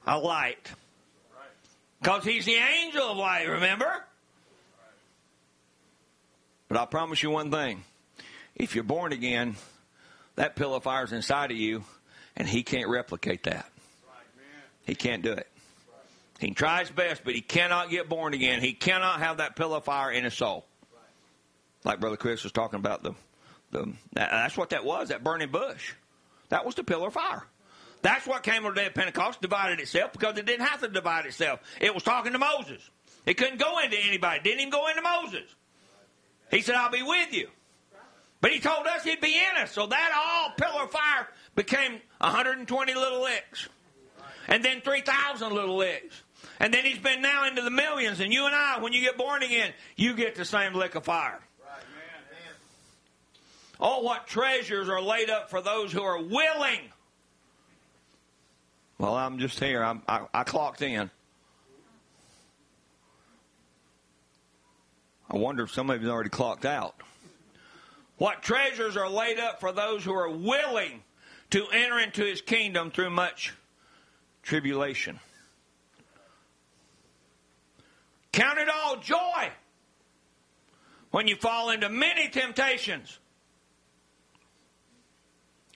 a light. Because he's the angel of light, remember? But I promise you one thing. If you're born again, that pillar of fire is inside of you, and he can't replicate that. He can't do it. He tries best, but he cannot get born again. He cannot have that pillar of fire in his soul. Like Brother Chris was talking about the, the that's what that was, that burning bush. That was the pillar of fire. That's what came on the day of Pentecost, divided itself because it didn't have to divide itself. It was talking to Moses. It couldn't go into anybody. It didn't even go into Moses. He said, I'll be with you. But he told us he'd be in us. So that all pillar of fire became 120 little licks. And then 3,000 little licks. And then he's been now into the millions. And you and I, when you get born again, you get the same lick of fire. Oh, what treasures are laid up for those who are willing. Well, I'm just here. I'm, I, I clocked in. I wonder if some of you already clocked out. What treasures are laid up for those who are willing to enter into his kingdom through much tribulation. Count it all joy when you fall into many temptations.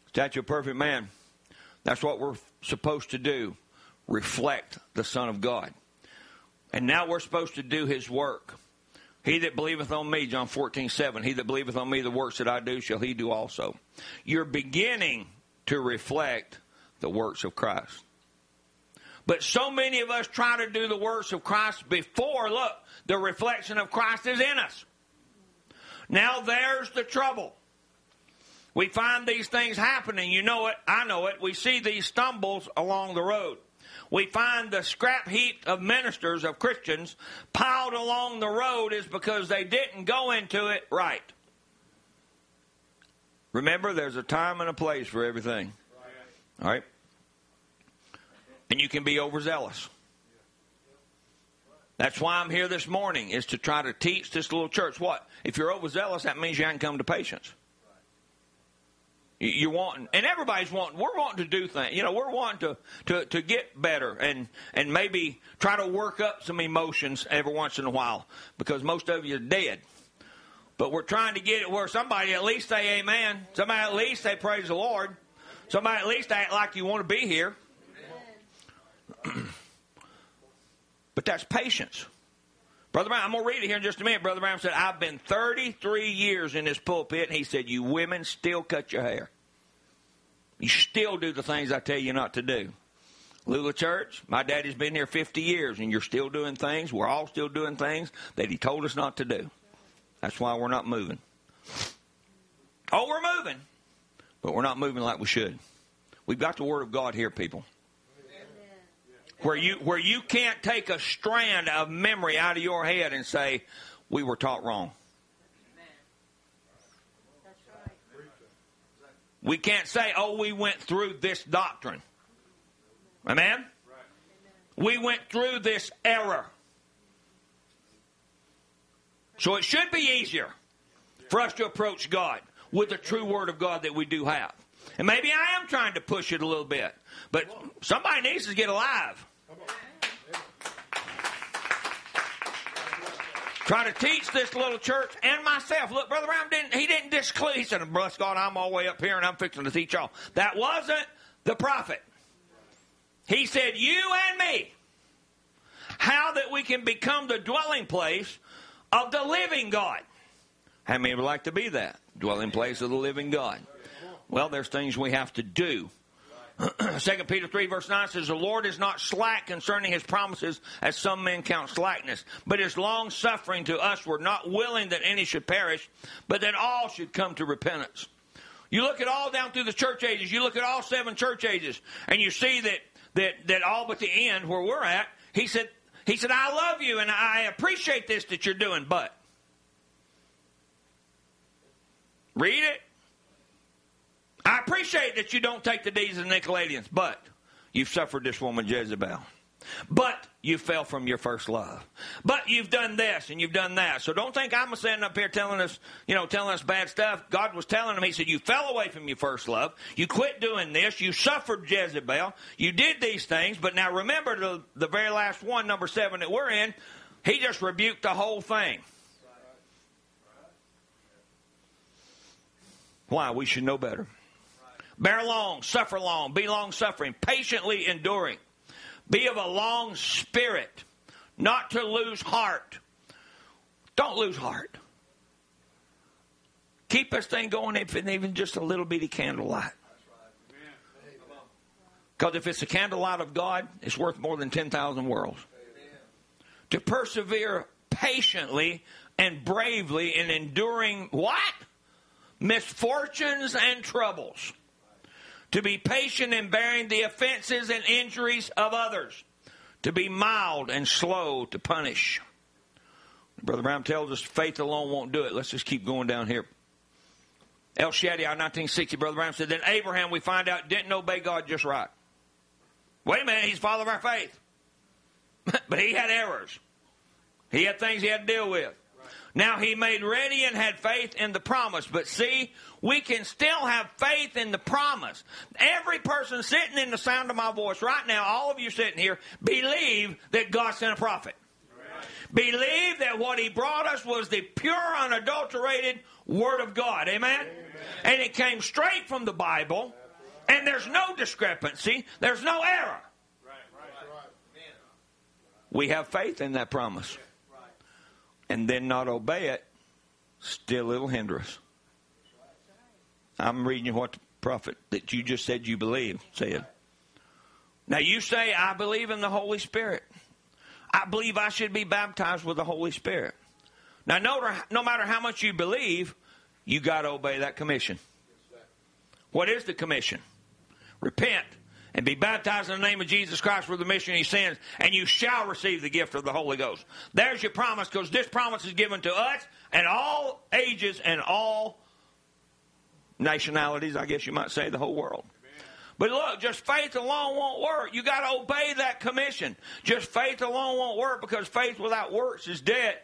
Statue of perfect man. That's what we're supposed to do. Reflect the Son of God. And now we're supposed to do his work. He that believeth on me, John 14, 7, he that believeth on me, the works that I do shall he do also. You're beginning to reflect the works of Christ. But so many of us try to do the works of Christ before, look, the reflection of Christ is in us. Now there's the trouble. We find these things happening. You know it. I know it. We see these stumbles along the road. We find the scrap heap of ministers, of Christians, piled along the road is because they didn't go into it right. Remember, there's a time and a place for everything. All right? And you can be overzealous. That's why I'm here this morning, is to try to teach this little church what? If you're overzealous, that means you haven't come to patience. You're wanting, and everybody's wanting. We're wanting to do things. You know, we're wanting to, to, to get better and and maybe try to work up some emotions every once in a while because most of you are dead. But we're trying to get it where somebody at least say Amen. Somebody at least say Praise the Lord. Somebody at least act like you want to be here. but that's patience. Brother Branham, I'm going to read it here in just a minute. Brother Branham said, I've been 33 years in this pulpit, and he said, You women still cut your hair. You still do the things I tell you not to do. Lula Church, my daddy's been here 50 years, and you're still doing things. We're all still doing things that he told us not to do. That's why we're not moving. Oh, we're moving, but we're not moving like we should. We've got the Word of God here, people where you where you can't take a strand of memory out of your head and say we were taught wrong. We can't say, "Oh, we went through this doctrine." Amen. We went through this error. So it should be easier for us to approach God with the true Word of God that we do have. And maybe I am trying to push it a little bit, but somebody needs to get alive. Try to teach this little church and myself. Look, Brother Branham didn't he didn't disclude. He said, Bless God, I'm all the way up here and I'm fixing to teach y'all. That wasn't the prophet. He said, You and me. How that we can become the dwelling place of the living God. How many would like to be that? Dwelling place of the living God. Well, there's things we have to do 2 Peter 3 verse 9 says, The Lord is not slack concerning his promises, as some men count slackness, but is long suffering to us. We're not willing that any should perish, but that all should come to repentance. You look at all down through the church ages, you look at all seven church ages, and you see that that, that all but the end where we're at, he said, he said, I love you and I appreciate this that you're doing, but read it. I appreciate that you don't take the deeds of the Nicolaitans, but you've suffered this woman Jezebel. But you fell from your first love. But you've done this and you've done that. So don't think I'm standing up here telling us, you know, telling us bad stuff. God was telling him, He said, You fell away from your first love. You quit doing this. You suffered Jezebel. You did these things. But now remember the, the very last one, number seven that we're in, he just rebuked the whole thing. Why? We should know better. Bear long, suffer long, be long suffering, patiently enduring. Be of a long spirit, not to lose heart. Don't lose heart. Keep this thing going, if even just a little bitty candlelight. Because if it's the candlelight of God, it's worth more than 10,000 worlds. To persevere patiently and bravely in enduring what? misfortunes and troubles, to be patient in bearing the offenses and injuries of others, to be mild and slow to punish. Brother Branham tells us faith alone won't do it. Let's just keep going down here. El Shaddai, 1960, Brother Brown said, Then Abraham, we find out, didn't obey God just right. Wait a minute, he's father of our faith. but he had errors. He had things he had to deal with. Now he made ready and had faith in the promise. But see, we can still have faith in the promise. Every person sitting in the sound of my voice right now, all of you sitting here, believe that God sent a prophet. Believe that what he brought us was the pure, unadulterated Word of God. Amen? Amen? And it came straight from the Bible, and there's no discrepancy, there's no error. Right. We have faith in that promise. And then not obey it, still it'll hinder us. I'm reading you what the prophet that you just said you believe said. Now you say, I believe in the Holy Spirit. I believe I should be baptized with the Holy Spirit. Now, no, matter how much you believe, you got to obey that commission. What is the commission? Repent and be baptized in the name of Jesus Christ for the mission your sins, and you shall receive the gift of the Holy Ghost. There's your promise, because this promise is given to us and all ages and all nationalities, I guess you might say, the whole world. But look, just faith alone won't work. You got to obey that commission. Just faith alone won't work because faith without works is dead.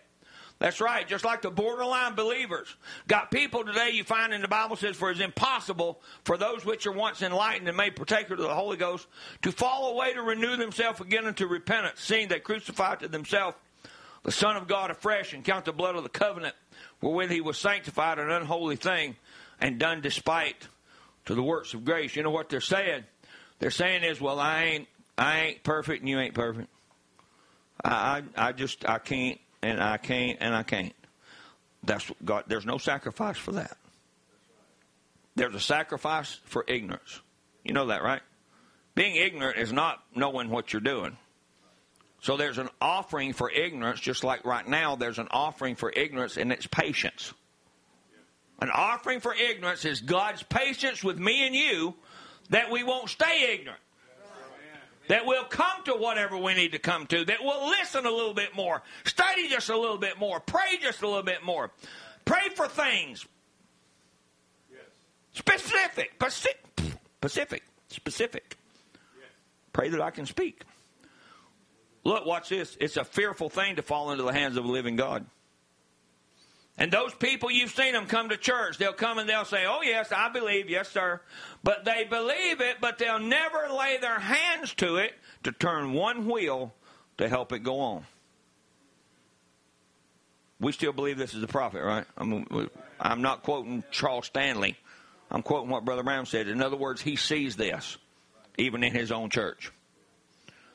That's right. Just like the borderline believers. Got people today you find in the Bible says, For it is impossible for those which are once enlightened and made partaker of the Holy Ghost to fall away to renew themselves again unto repentance, seeing they crucify to themselves the Son of God afresh and count the blood of the covenant wherewith he was sanctified an unholy thing and done despite to the works of grace. You know what they're saying? They're saying is, well, I ain't, I ain't perfect and you ain't perfect. I, I, I just, I can't and I can't and I can't. That's God. There's no sacrifice for that. There's a sacrifice for ignorance. You know that, right? Being ignorant is not knowing what you're doing. So there's an offering for ignorance, just like right now there's an offering for ignorance, and it's patience. An offering for ignorance is God's patience with me and you that we won't stay ignorant that we'll come to whatever we need to come to, that we'll listen a little bit more, study just a little bit more, pray just a little bit more, pray for things yes. specific, Pacific, Pacific, specific. Yes. Pray that I can speak. Look, watch this. It's a fearful thing to fall into the hands of a living God. And those people, you've seen them come to church. They'll come and they'll say, Oh, yes, I believe. Yes, sir. But they believe it, but they'll never lay their hands to it to turn one wheel to help it go on. We still believe this is a prophet, right? I'm, I'm not quoting Charles Stanley. I'm quoting what Brother Branham said. In other words, he sees this, even in his own church.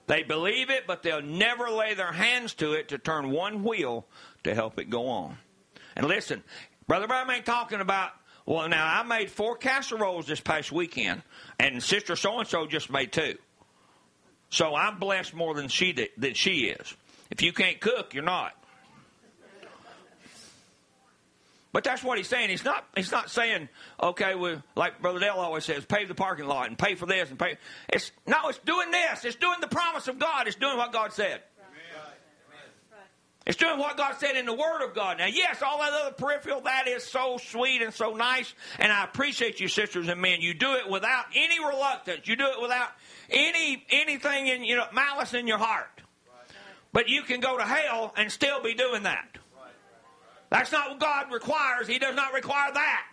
They believe it, but they'll never lay their hands to it to turn one wheel to help it go on. And listen, Brother Branham ain't talking about, well, now I made four casseroles this past weekend, and Sister so and so just made two. So I'm blessed more than she did, than she is. If you can't cook, you're not. But that's what he's saying. He's not. He's not saying, okay, well, like Brother Dale always says, pave the parking lot and pay for this and pay. It's no. It's doing this. It's doing the promise of God. It's doing what God said. It's doing what God said in the Word of God. Now, yes, all that other peripheral, that is so sweet and so nice, and I appreciate you, sisters and men. You do it without any reluctance. You do it without any anything in you know malice in your heart. But you can go to hell and still be doing that. That's not what God requires. He does not require that.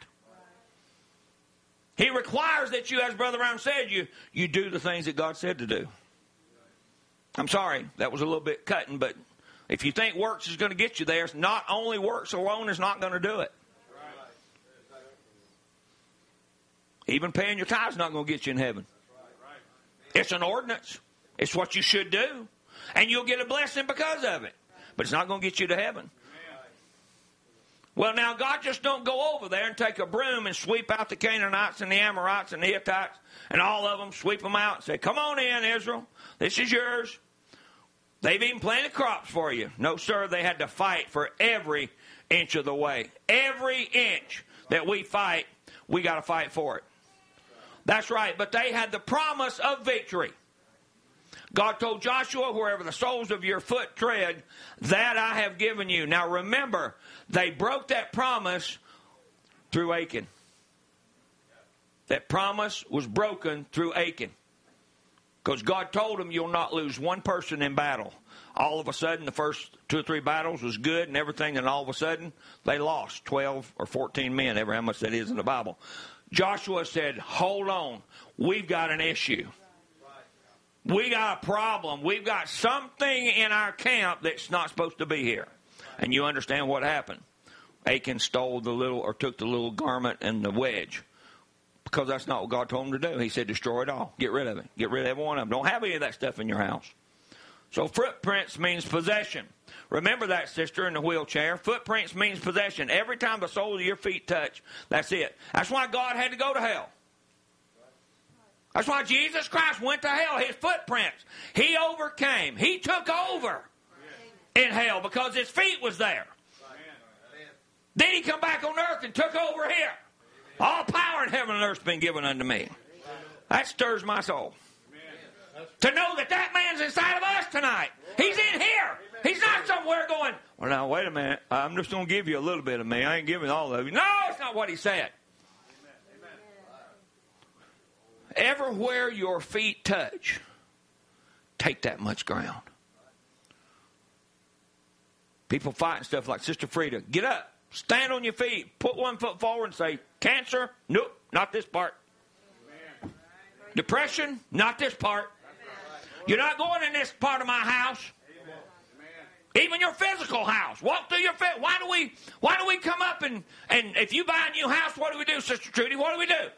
He requires that you, as Brother Branham said, you you do the things that God said to do. I'm sorry, that was a little bit cutting, but if you think works is going to get you there, not only works alone is not going to do it. Even paying your tithes is not going to get you in heaven. It's an ordinance. It's what you should do. And you'll get a blessing because of it. But it's not going to get you to heaven. Well, now God just don't go over there and take a broom and sweep out the Canaanites and the Amorites and the Hittites and all of them, sweep them out and say, Come on in, Israel. This is yours. They've even planted crops for you. No, sir, they had to fight for every inch of the way. Every inch. that we fight, we got to fight for it. That's right. But they had the promise of victory. God told Joshua, wherever the soles of your foot tread, that I have given you. Now remember, they broke that promise through Achan. That promise was broken through Achan. Because God told them you'll not lose one person in battle. All of a sudden, the first two or three battles was good and everything, and all of a sudden, they lost 12 or 14 men, ever how much that is in the Bible. Joshua said, Hold on, we've got an issue. We got a problem. We've got something in our camp that's not supposed to be here. And you understand what happened. Achan stole the little, or took the little garment and the wedge. Because that's not what God told him to do. He said, destroy it all. Get rid of it. Get rid of every one of them. Don't have any of that stuff in your house. So footprints means possession. Remember that, sister, in the wheelchair. Footprints means possession. Every time the soles of your feet touch, that's it. That's why God had to go to hell. That's why Jesus Christ went to hell. His footprints. He overcame. He took over in hell because his feet was there. Then he come back on earth and took over here. All power heaven and earth been given unto me. That stirs my soul. To know that that man's inside of us tonight. He's in here. He's not somewhere going, well, now, wait a minute. I'm just going to give you a little bit of me. I ain't giving all of you. No, it's not what he said. Everywhere your feet touch, take that much ground. People fighting stuff like Sister Frida. Get up. Stand on your feet. Put one foot forward and say, Cancer? Nope, not this part. Depression? Not this part. You're not going in this part of my house. Even your physical house. Walk through your fit. Why do we why do we come up and, and if you buy a new house, what do we do, Sister Trudy? What do we do?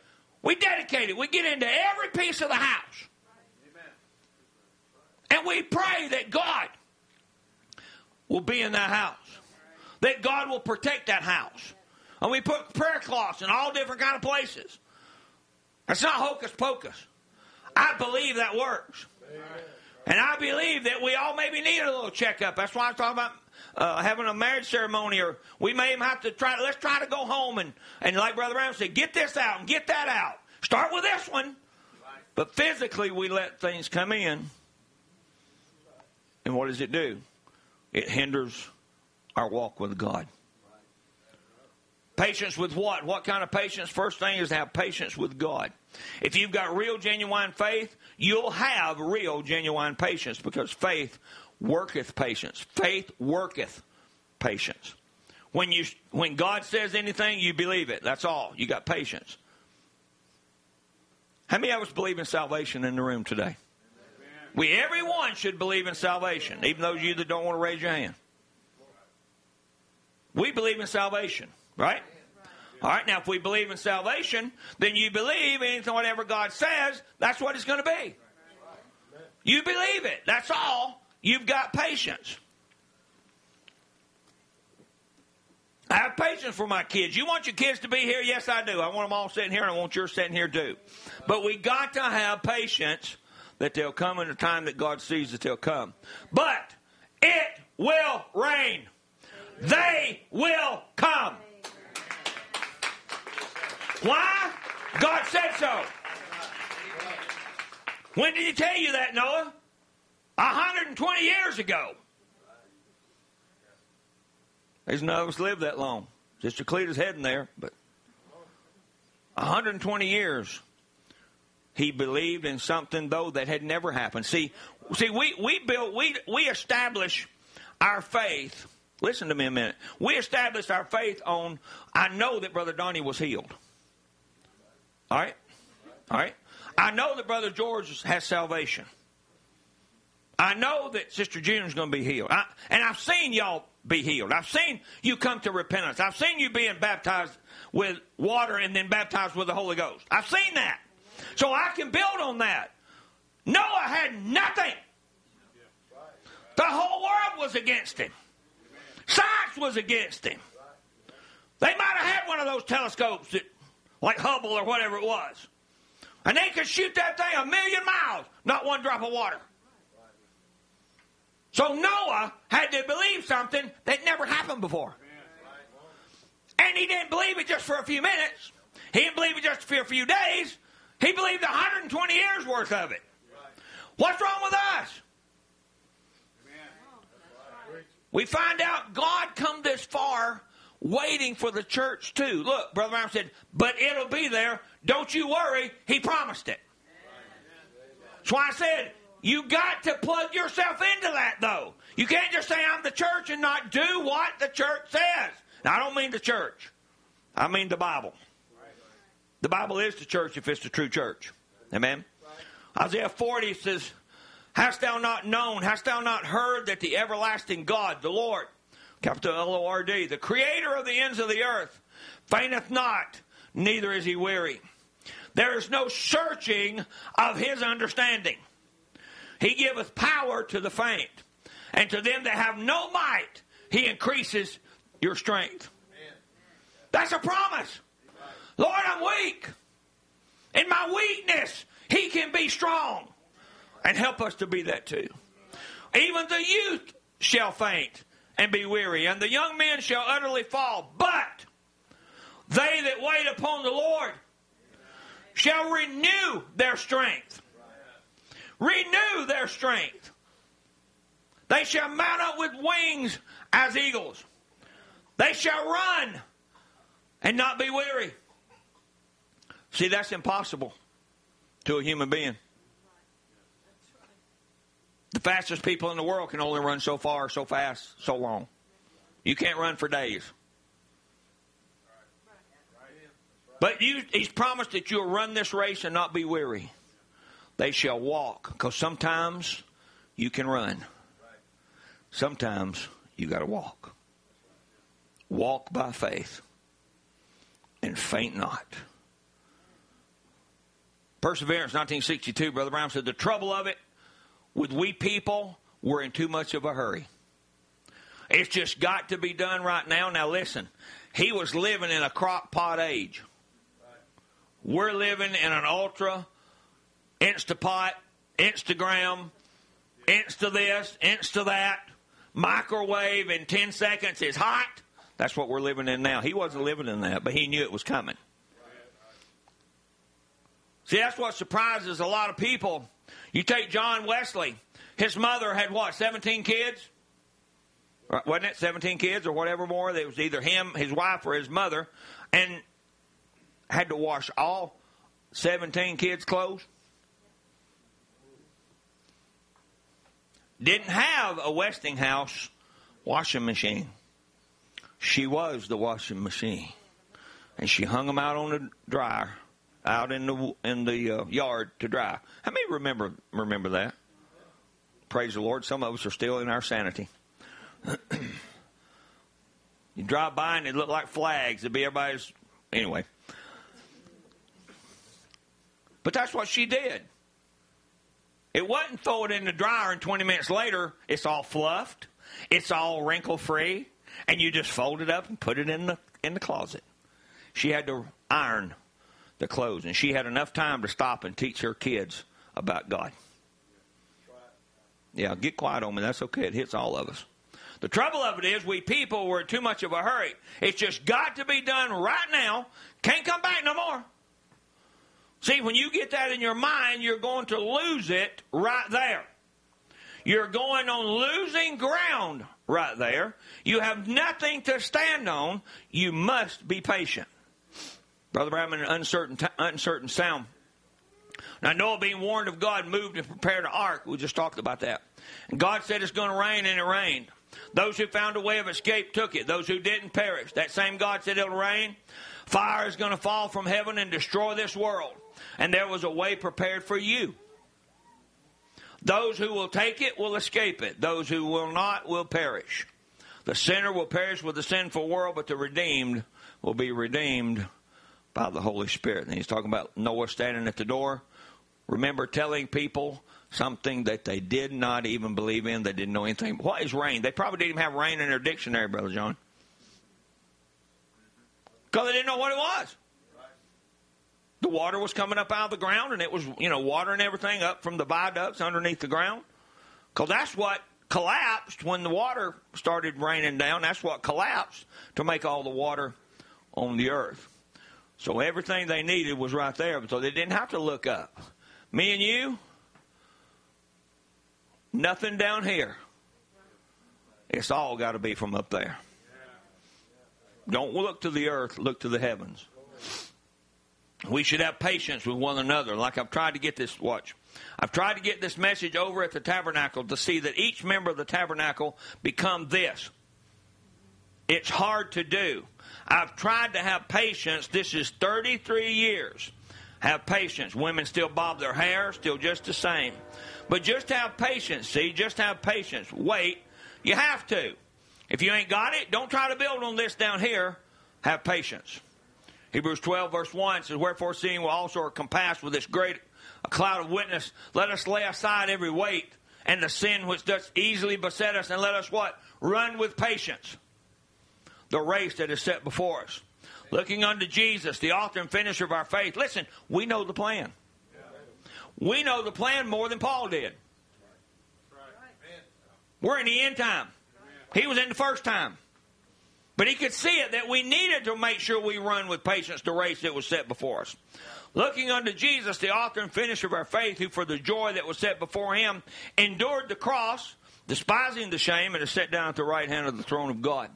We dedicate it. We get into every piece of the house. And we pray that God will be in that house. That God will protect that house. And we put prayer cloths in all different kind of places. That's not hocus pocus. I believe that works. And I believe that we all maybe need a little checkup. That's why I'm talking about uh, having a marriage ceremony, or we may even have to try. Let's try to go home and and like Brother Ram said, get this out and get that out. Start with this one, but physically we let things come in, and what does it do? It hinders our walk with God. Patience with what? What kind of patience? First thing is to have patience with God. If you've got real, genuine faith, you'll have real, genuine patience because faith worketh patience. Faith worketh patience. When you when God says anything, you believe it. That's all. You got patience. How many of us believe in salvation in the room today? We everyone should believe in salvation, even those of you that don't want to raise your hand. We believe in salvation, right? All right, now if we believe in salvation, then you believe anything, whatever God says, that's what it's going to be. You believe it. That's all. You've got patience. I have patience for my kids. You want your kids to be here? Yes, I do. I want them all sitting here, and I want yours sitting here too. But we got to have patience that they'll come in the time that God sees that they'll come. But it will rain. They will come. Why? God said so. When did he tell you that, Noah? 120 years ago. There's none of us lived that long. Sister Cleta's heading there, but 120 years he believed in something though that had never happened. See, see, we we built we we establish our faith. Listen to me a minute. We established our faith on. I know that Brother Donnie was healed. All right, all right. I know that Brother George has salvation. I know that Sister June's going to be healed. I, and I've seen y'all be healed. I've seen you come to repentance. I've seen you being baptized with water and then baptized with the Holy Ghost. I've seen that. So I can build on that. Noah had nothing. The whole world was against him. Science was against him. They might have had one of those telescopes that, like Hubble or whatever it was. And they could shoot that thing a million miles, not one drop of water. So Noah had to believe something that never happened before. And he didn't believe it just for a few minutes. He didn't believe it just for a few days. He believed 120 years worth of it. What's wrong with us? We find out God come this far waiting for the church too. Look, Brother Branham said, but it'll be there. Don't you worry. He promised it. That's why I said, you got to plug yourself into that though. You can't just say I'm the church and not do what the church says. Now I don't mean the church. I mean the Bible. The Bible is the church if it's the true church. Amen. Isaiah 40 says, Hast thou not known, hast thou not heard that the everlasting God, the Lord, capital L O R D, the creator of the ends of the earth, fainteth not, neither is he weary. There is no searching of his understanding. He giveth power to the faint, and to them that have no might, he increases your strength. That's a promise. Lord, I'm weak. In my weakness, he can be strong and help us to be that too. Even the youth shall faint and be weary, and the young men shall utterly fall. But they that wait upon the Lord shall renew their strength. Renew their strength. They shall mount up with wings as eagles. They shall run and not be weary. See, that's impossible to a human being. The fastest people in the world can only run so far, so fast, so long. You can't run for days. But you, he's promised that you'll run this race and not be weary. They shall walk, because sometimes you can run. Sometimes you got to walk. Walk by faith and faint not. Perseverance, 1962, Brother Branham said, the trouble of it with we people, we're in too much of a hurry. It's just got to be done right now. Now listen, he was living in a crock pot age. We're living in an ultra Instapot, Instagram, Insta this, Insta that, microwave in 10 seconds is hot. That's what we're living in now. He wasn't living in that, but he knew it was coming. See, that's what surprises a lot of people. You take John Wesley. His mother had what, 17 kids? Uh, wasn't it 17 kids or whatever more? It was either him, his wife, or his mother. And had to wash all 17 kids' clothes. Didn't have a Westinghouse washing machine. She was the washing machine. And she hung them out on the dryer out in the in the uh, yard to dry. How many remember remember that? Praise the Lord. Some of us are still in our sanity. you drive by and it look like flags. It'd be everybody's anyway. But that's what she did. It wasn't throw it in the dryer and 20 minutes later it's all fluffed, it's all wrinkle free, and you just fold it up and put it in the in the closet. She had to iron the clothes. And she had enough time to stop and teach her kids about God. Yeah, get quiet on me. That's okay. It hits all of us. The trouble of it is, we people were in too much of a hurry. It's just got to be done right now. Can't come back no more. See, when you get that in your mind, you're going to lose it right there. You're going on losing ground right there. You have nothing to stand on. You must be patient. Brother in an uncertain, t- uncertain sound. Now, Noah, being warned of God, moved and prepared an ark. We just talked about that. And God said it's going to rain, and it rained. Those who found a way of escape took it. Those who didn't perish. That same God said it'll rain. Fire is going to fall from heaven and destroy this world. And there was a way prepared for you. Those who will take it will escape it. Those who will not will perish. The sinner will perish with the sinful world, but the redeemed will be redeemed by the Holy Spirit. And he's talking about Noah standing at the door. Remember telling people something that they did not even believe in, they didn't know anything. What is rain? They probably didn't even have rain in their dictionary, Brother John. Because they didn't know what it was. The water was coming up out of the ground, and it was, you know, watering everything up from the viaducts underneath the ground. Because that's what collapsed when the water started raining down. That's what collapsed to make all the water on the earth. So everything they needed was right there, so they didn't have to look up. Me and you, nothing down here. It's all got to be from up there. Don't look to the earth, look to the heavens. We should have patience with one another. Like I've tried to get this, watch. I've tried to get this message over at the tabernacle to see that each member of the tabernacle become this. It's hard to do. I've tried to have patience. This is 33 years. Have patience. Women still bob their hair, still just the same. But just have patience, see? Just have patience. Wait. You have to. If you ain't got it, don't try to build on this down here. Have patience. Hebrews 12, verse 1 says, Wherefore, seeing we also are compassed with this great cloud of witness, let us lay aside every weight and the sin which does easily beset us, and let us what? Run with patience the race that is set before us. Looking unto Jesus, the author and finisher of our faith. Listen, we know the plan. We know the plan more than Paul did. We're in the end time. He was in the first time. But he could see it that we needed to make sure we run with patience the race that was set before us. Looking unto Jesus, the author and finisher of our faith, who for the joy that was set before him endured the cross, despising the shame, and is set down at the right hand of the throne of God.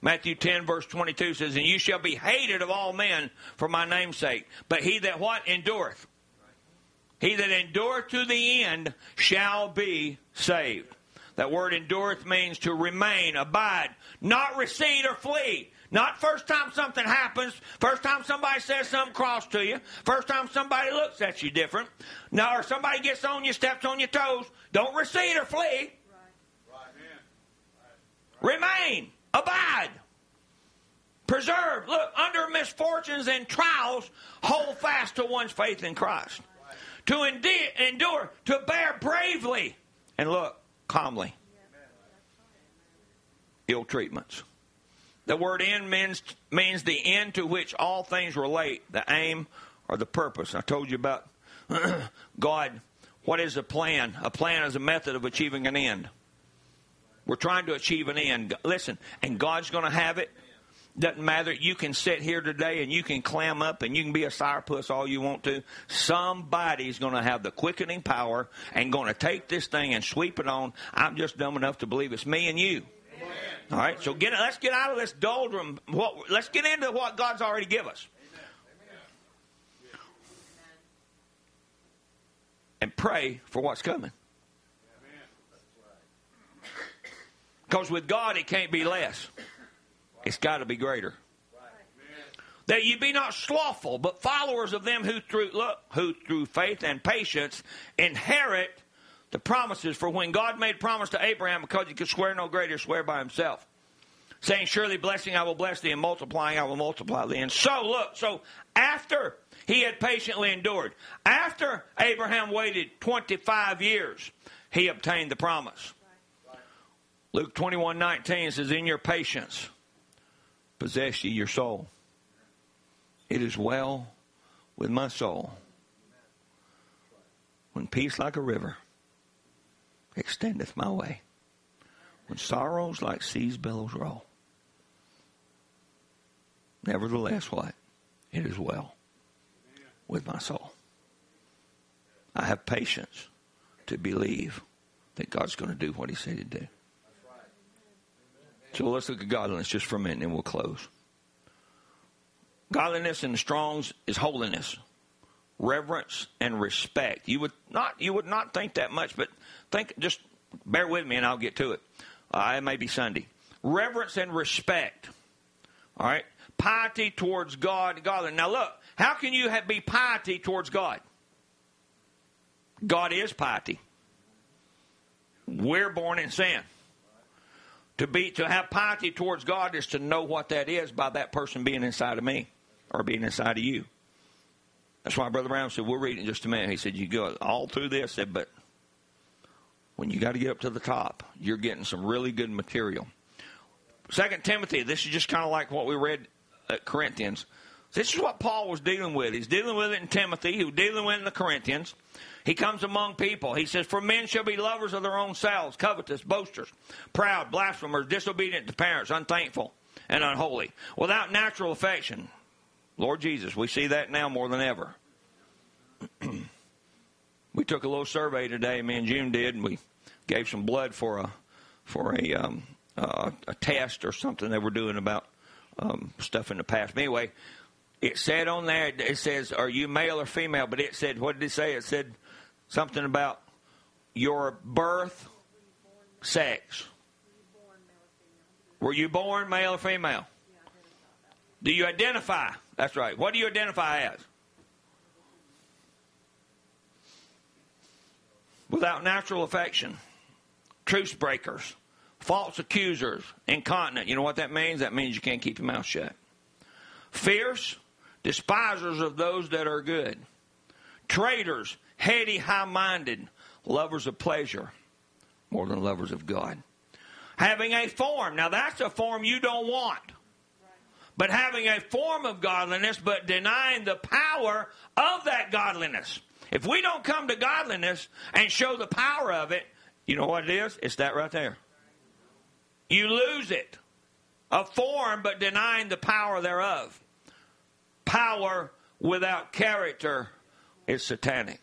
Matthew 10, verse 22 says, And you shall be hated of all men for my name's sake. But he that what? Endureth. He that endureth to the end shall be saved. That word endureth means to remain, abide, not recede or flee. Not first time something happens, first time somebody says something cross to you, first time somebody looks at you different. No, or somebody gets on you, steps on your toes. Don't recede or flee. Remain, abide, preserve. Look, under misfortunes and trials, hold fast to one's faith in Christ. To endure, to bear bravely, and look, calmly. Ill treatments. The word end means, means the end to which all things relate, the aim or the purpose. I told you about God. What is a plan? A plan is a method of achieving an end. We're trying to achieve an end. Listen, and God's going to have it. Doesn't matter. You can sit here today and you can clam up and you can be a sourpuss all you want to. Somebody's going to have the quickening power and going to take this thing and sweep it on. I'm just dumb enough to believe it's me and you. All right, so get let's get out of this doldrum. What, let's get into what God's already given us. And pray for what's coming. Because with God, it can't be less. It's got to be greater. That you be not slothful, but followers of them who through look, who through faith and patience inherit the promises. For when God made promise to Abraham, because he could swear no greater, swear by himself. Saying, Surely blessing I will bless thee, and multiplying I will multiply thee. And so, look, so after he had patiently endured, after Abraham waited 25 years, he obtained the promise. Luke 21 19 says, In your patience, possess ye your soul. It is well with my soul. When peace like a river extendeth my way, when sorrows like seas billows roll. Nevertheless, what? It is well with my soul. I have patience to believe that God's going to do what He said He'd do. So let's look at godliness just for a minute and we'll close. Godliness in the Strong's is holiness, reverence, and respect. You would not you would not think that much, but think just bear with me and I'll get to it. Uh, it may be Sunday. Reverence and respect. All right, piety towards God and godliness. Now look, how can you have, be piety towards God? God is piety. We're born in sin. To be to have piety towards God is to know what that is by that person being inside of me or being inside of you. That's why Brother Branham said, We'll read in just a minute. He said, You go all through this, said, but when you got to get up to the top, you're getting some really good material. Second Timothy, this is just kind of like what we read at Corinthians. This is what Paul was dealing with. He's dealing with it in Timothy. He was dealing with it in the Corinthians. He comes among people. He says, For men shall be lovers of their own selves, covetous, boasters, proud, blasphemers, disobedient to parents, unthankful, and unholy, without natural affection. Lord Jesus, we see that now more than ever. we took a little survey today, me and June did, and we gave some blood for a for a um, uh, a test or something they were doing about um, stuff in the past. But anyway, it said on there, it says, "Are you male or female?" But it said, what did it say? It said something about your birth sex. Were you born male or female? Do you identify? That's right. What do you identify as? Without natural affection, truce breakers, false accusers, incontinent. You know what that means? That means you can't keep your mouth shut. Fierce, despisers of those that are good, traitors, heady, high minded, lovers of pleasure more than lovers of God. Having a form, now that's a form you don't want. But having a form of godliness, but denying the power of that godliness. If we don't come to godliness and show the power of it, you know what it is? It's that right there. You lose it. A form, but denying the power thereof. Power without character is satanic.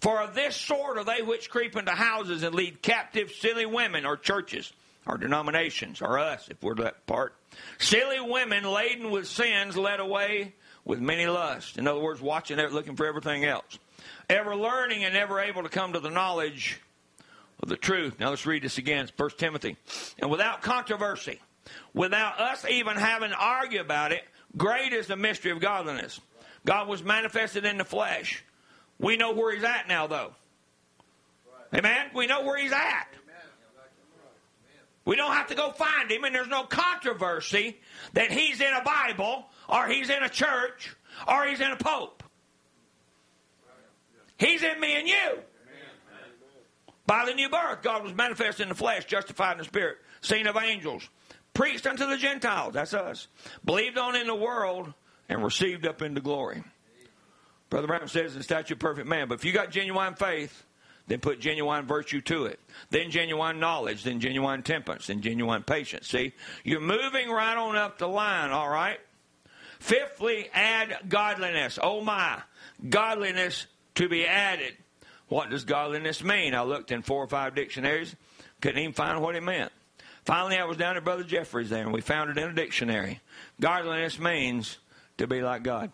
For of this sort are they which creep into houses and lead captive silly women, or churches, or denominations, or us, if we're that part. Silly women laden with sins, led away with many lusts. In other words, watching looking for everything else. Ever learning and never able to come to the knowledge of the truth. Now let's read this again. 1 Timothy. And without controversy, without us even having to argue about it, great is the mystery of godliness. God was manifested in the flesh we know where he's at now, though. Amen? We know where he's at. We don't have to go find him, and there's no controversy that he's in a Bible, or he's in a church, or he's in a pope. He's in me and you. By the new birth, God was manifest in the flesh, justified in the spirit, seen of angels, preached unto the Gentiles, that's us, believed on in the world, and received up into glory. Brother Branham says in stature of perfect man. But if you got genuine faith, then put genuine virtue to it. Then genuine knowledge, then genuine temperance, then genuine patience. See, you're moving right on up the line, all right? Fifthly, add godliness. Oh my, godliness to be added. What does godliness mean? I looked in four or five dictionaries, couldn't even find what it meant. Finally, I was down at Brother Jeffrey's there, and we found it in a dictionary. Godliness means to be like God.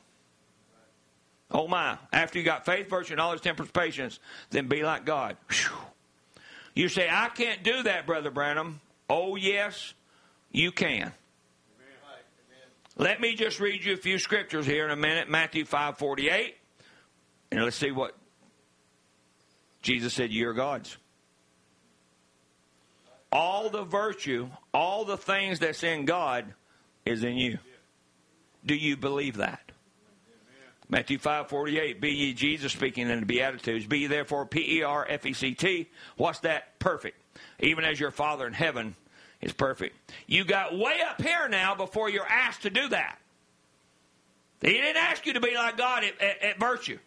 Oh my. After you got faith, virtue, knowledge, temperance, patience, then be like God. Whew. You say, I can't do that, Brother Branham. Oh, yes, you can. Let me just read you a few scriptures here in a minute. Matthew 5 48. And let's see what Jesus said, You're God's. All the virtue, all the things that's in God is in you. Do you believe that? Matthew 5 48, be ye Jesus speaking in the Beatitudes. Be ye therefore P E R F E C T. What's that? Perfect. Even as your Father in heaven is perfect. You got way up here now before you're asked to do that. He didn't ask you to be like God at, at, at virtue.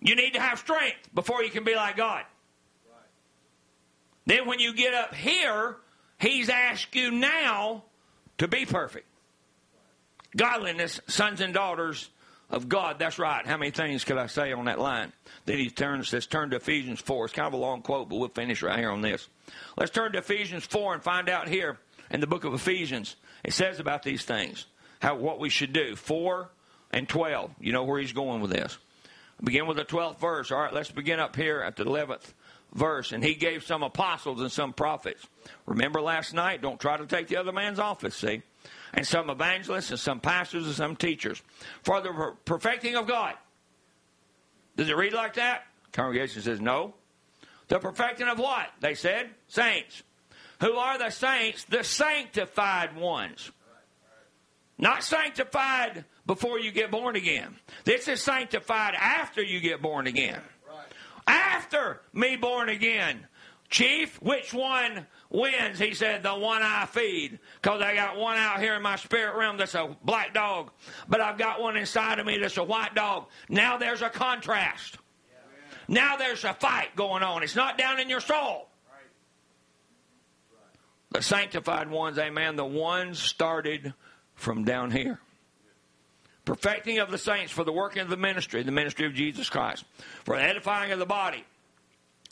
You need to have strength before you can be like God. Then when you get up here, He's asked you now to be perfect. Godliness, sons and daughters of God. That's right. How many things could I say on that line? Then he turns, says, turn to Ephesians 4. It's kind of a long quote, but we'll finish right here on this. Let's turn to Ephesians 4 and find out here in the book of Ephesians. It says about these things, how what we should do. 4 and 12. You know where he's going with this. Begin with the 12th verse. All right, let's begin up here at the 11th verse. And he gave some apostles and some prophets. Remember last night? Don't try to take the other man's office, see? And some evangelists and some pastors and some teachers for the perfecting of God. Does it read like that? Congregation says no. The perfecting of what? They said saints. Who are the saints? The sanctified ones. Not sanctified before you get born again. This is sanctified after you get born again. After me born again. Chief, which one wins? He said, the one I feed. Because I got one out here in my spirit realm that's a black dog, but I've got one inside of me that's a white dog. Now there's a contrast. Now there's a fight going on. It's not down in your soul. The sanctified ones, amen, the ones started from down here. Perfecting of the saints for the working of the ministry, the ministry of Jesus Christ, for the edifying of the body,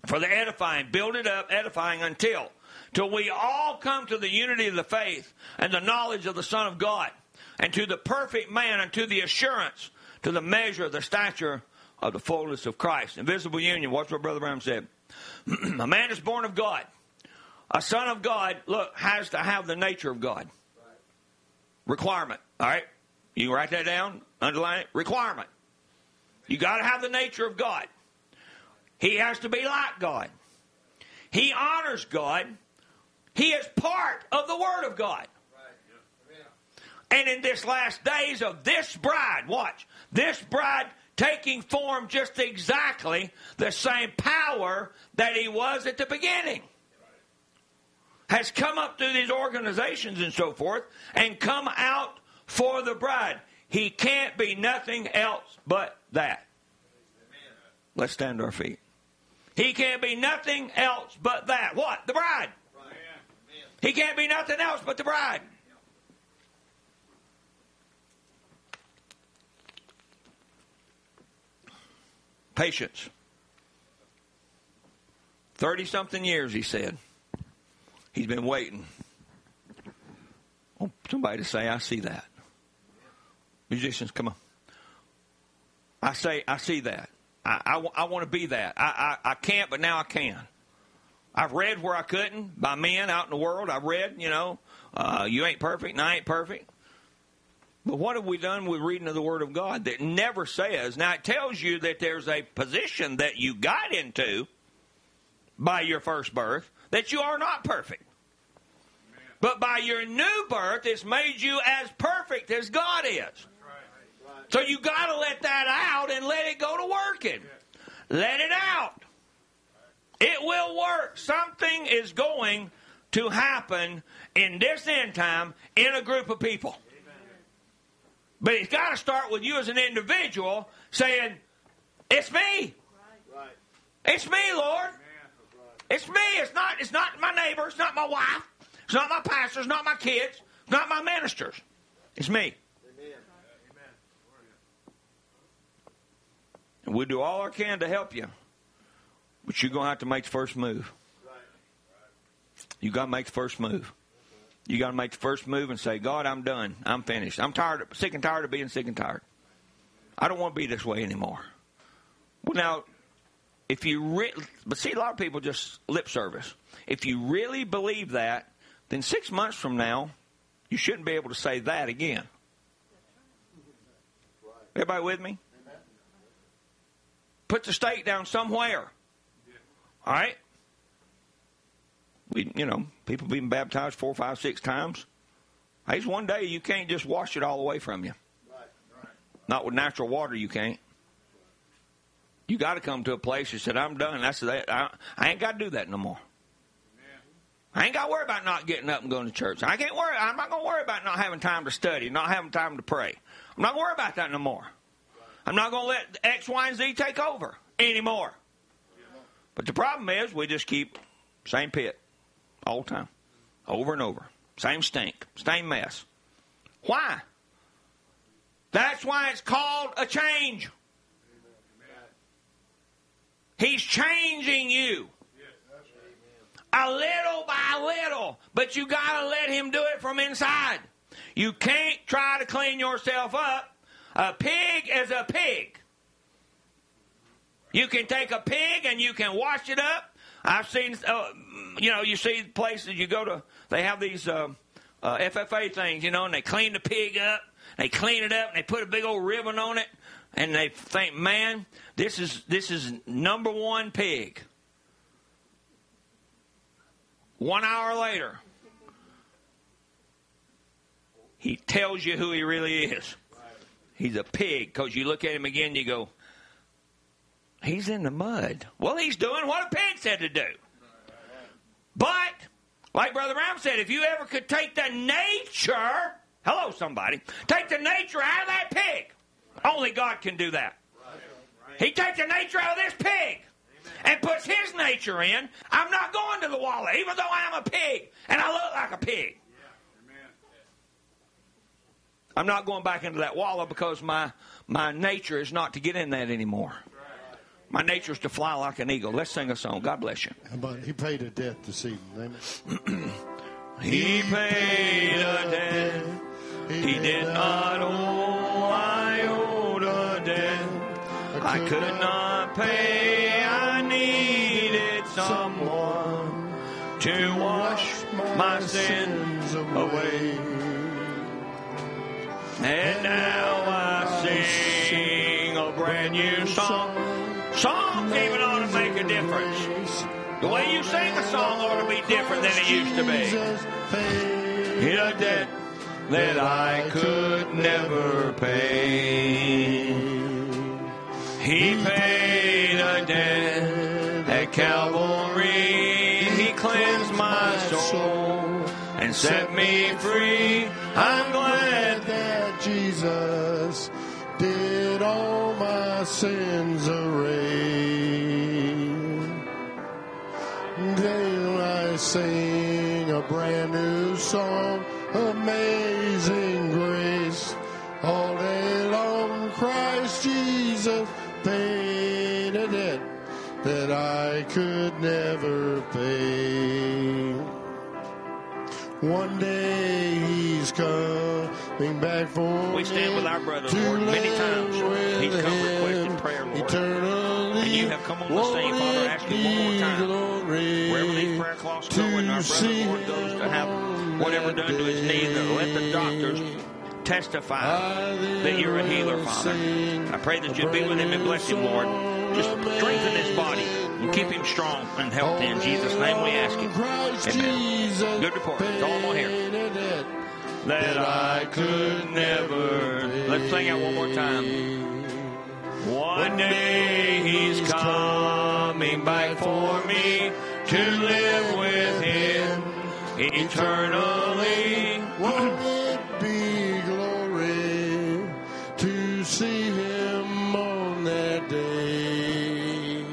for the edifying, build it up, edifying until, till we all come to the unity of the faith and the knowledge of the Son of God, and to the perfect man, and to the assurance, to the measure of the stature of the fullness of Christ. Invisible union, watch what Brother Branham said. a man is born of God. A son of God, look, has to have the nature of God. Requirement. All right? You write that down, underline it. Requirement. You got to have the nature of God. He has to be like God. He honors God. He is part of the Word of God. And in this last days of this bride, watch, this bride taking form just exactly the same power that he was at the beginning. Has come up through these organizations and so forth and come out for the bride. He can't be nothing else but that. Let's stand to our feet. He can't be nothing else but that. What? The bride. He can't be nothing else but the bride. Patience. 30 something years, he said. He's been waiting. Oh, somebody to say, I see that. Musicians, come on. I say, I see that. I, I, I want to be that. I, I, I can't, but now I can. I've read where I couldn't by men out in the world. I've read, you know, uh, you ain't perfect and I ain't perfect. But what have we done with reading of the Word of God that never says? Now, it tells you that there's a position that you got into by your first birth that you are not perfect. But by your new birth, it's made you as perfect as God is. So you got to let that out and let it go to working. Let it out. It will work. Something is going to happen in this end time in a group of people. But it's got to start with you as an individual saying, It's me. It's me, Lord. It's me. It's not it's not my neighbor, it's not my wife, it's not my pastor, it's not my kids, it's not my ministers. It's me. We'll do all our can to help you. But you're gonna have to make the first move. You gotta make the first move. You got to make the first move and say, God, I'm done. I'm finished. I'm tired, of, sick and tired of being sick and tired. I don't want to be this way anymore. Well, now, if you re- but see, a lot of people just lip service. If you really believe that, then six months from now, you shouldn't be able to say that again. Everybody with me? Put the stake down somewhere. All right? We, you know, people being baptized four, five, six times. Hey, one day you can't just wash it all away from you. Not with natural water, you can't. You got to come to a place that said, "I'm done." That's that. I, I ain't got to do that no more. I ain't got to worry about not getting up and going to church. I can't worry. I'm not going to worry about not having time to study, not having time to pray. I'm not going to worry about that no more. I'm not going to let X, Y, and Z take over anymore. But the problem is, we just keep same pit all the time, over and over. Same stink, same mess. Why? That's why it's called a change. He's changing you. A little by little, but you got to let him do it from inside. You can't try to clean yourself up. A pig is a pig. You can take a pig and you can wash it up. I've seen, uh, you know, you see places you go to, they have these uh, uh, FFA things, you know, and they clean the pig up. They clean it up and they put a big old ribbon on it, and they think, man, this is this is number one pig. One hour later, he tells you who he really is. He's a pig because you look at him again, you go, he's in the mud. Well, he's doing what a pig said to do. But, like Brother Ram said, if you ever could take the nature, hello, somebody, take the nature out of that pig, only God can do that. He takes the nature out of this pig and puts his nature in. I'm not going to the wallet, even though I am a pig and I look like a pig. I'm not going back into that wallet because my my nature is not to get in that anymore. My nature is to fly like an eagle. Let's sing a song. God bless you. But he paid a debt this evening. Amen. He paid a debt he did not owe. I owed a debt I could not pay. I needed someone to wash my sins away. And now I sing a brand new song. Songs even ought to make a difference. The way you sing a song ought to be different than it used to be. In a debt that I could never pay. He paid a debt at Calvary. He cleansed my soul and set me free. I'm glad that Jesus did all my sins away. Then I sing a brand new song, Amazing Grace. All day long, Christ Jesus paid a debt that I could never pay. One day he's back for We stand with our brother, Lord, many times. He's come him requesting prayer, Lord. Eternally, And you have come on the scene, won't Father, it asking one more time, Wherever these prayer cloths go and our brother Lord goes to have whatever done to his knee, that let the doctors testify that you're a healer, Father. I pray that you'd be with him and bless him, Lord. Just strengthen his body and keep him strong and healthy. In Jesus' name we ask it. Amen. Good report. It's all on here. Paid a debt That I could never. Let's sing it one more time. One day he's coming back for me to live with him eternally. Won't it be glory to see him on that day?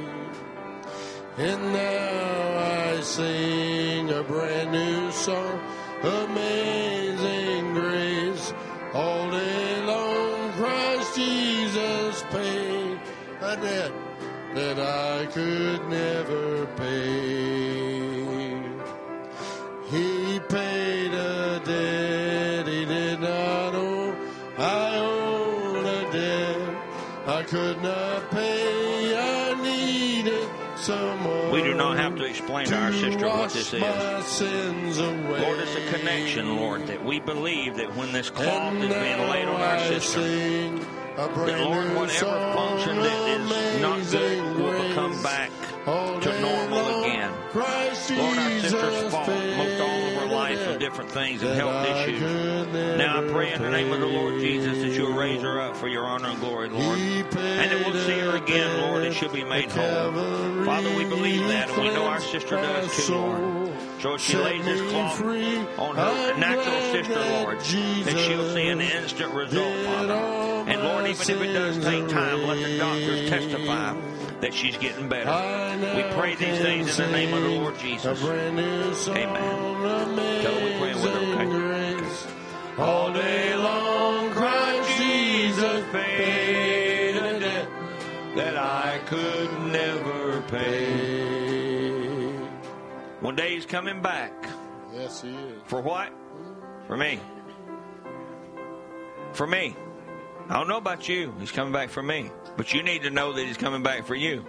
And now I sing a brand new song, All day long, Christ Jesus paid a debt that I could never pay. He paid a debt he did not owe. I owed a debt I could not pay. I needed someone. We do not have to explain to our sister what this is. sins away. Lord, it's a connection, Lord, that we believe that when this cloth is being laid on our sister, that Lord, whatever function that is not good will become back to normal again. Lord, our sister's Jesus different things and health issues. Now I pray in the name of the Lord. Jesus that you'll raise her up for your honor and glory, Lord. And that we'll see her again, Lord, and she'll be made whole. Father, we believe that, and we know our sister does too, Lord. So she lays this cloth on her natural sister, Lord, that she'll see an instant result, Father. And Lord, even if it does take time, let the doctors testify that she's getting better. We pray these things in the name of the Lord Jesus. Amen. Tell her we're praying with her, okay? All day long, Christ Jesus paid a debt that I could never pay. One day he's coming back. Yes, he is. For what? For me. For me. I don't know about you. He's coming back for me. But you need to know that he's coming back for you.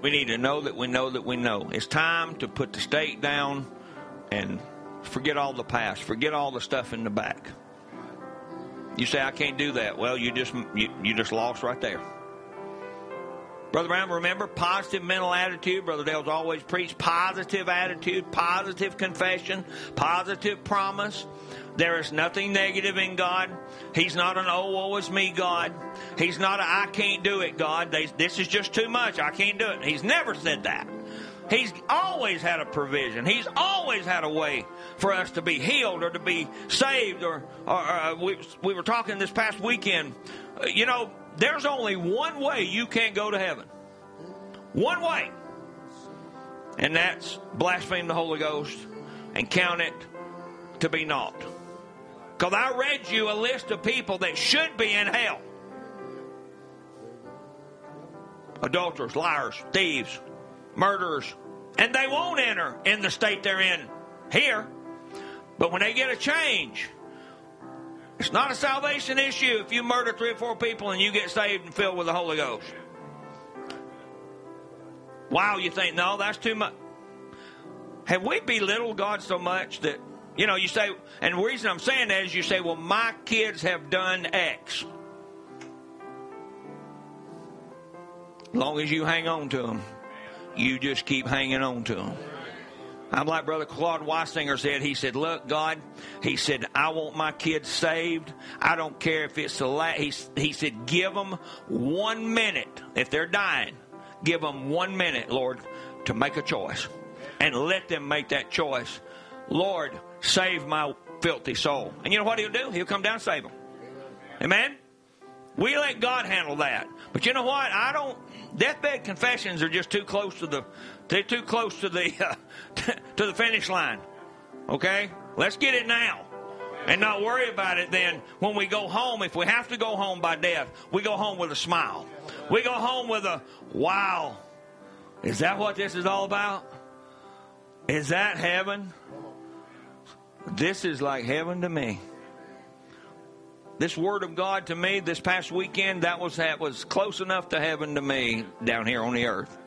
We need to know that we know that we know. It's time to put the stake down and forget all the past. Forget all the stuff in the back. You say I can't do that. Well, you just you, you just lost right there. Brother Branham, remember positive mental attitude. Brother Dale's always preached positive attitude, positive confession, positive promise. There is nothing negative in God. He's not an oh, woe is me God. He's not a I can't do it God. They, this is just too much. I can't do it. He's never said that. He's always had a provision. He's always had a way for us to be healed or to be saved. Or, or uh, we, we were talking this past weekend. Uh, you know, there's only one way you can't go to heaven. One way. and that's blaspheme the Holy Ghost and count it to be naught. Because I read you a list of people that should be in hell adulterers, liars, thieves, murderers, and they won't enter in the state they're in here. But when they get a change, it's not a salvation issue if you murder three or four people and you get saved and filled with the Holy Ghost. Wow, you think, no, that's too much. Have we belittled God so much that, you know, you say, and the reason I'm saying that is you say, well, my kids have done X. Long as you hang on to them, you just keep hanging on to them. I'm like Brother Claude Weisinger said. He said, Look, God, he said, I want my kids saved. I don't care if it's the last. He, he said, Give them one minute. If they're dying, give them one minute, Lord, to make a choice. And let them make that choice. Lord, save my filthy soul. And you know what he'll do? He'll come down and save them. Amen? We let God handle that. But you know what? I don't. Deathbed confessions are just too close to the. They're too close to the uh, to the finish line. Okay, let's get it now, and not worry about it. Then when we go home, if we have to go home by death, we go home with a smile. We go home with a wow. Is that what this is all about? Is that heaven? This is like heaven to me this word of God to me this past weekend, that was that was close enough to heaven to me down here on the earth.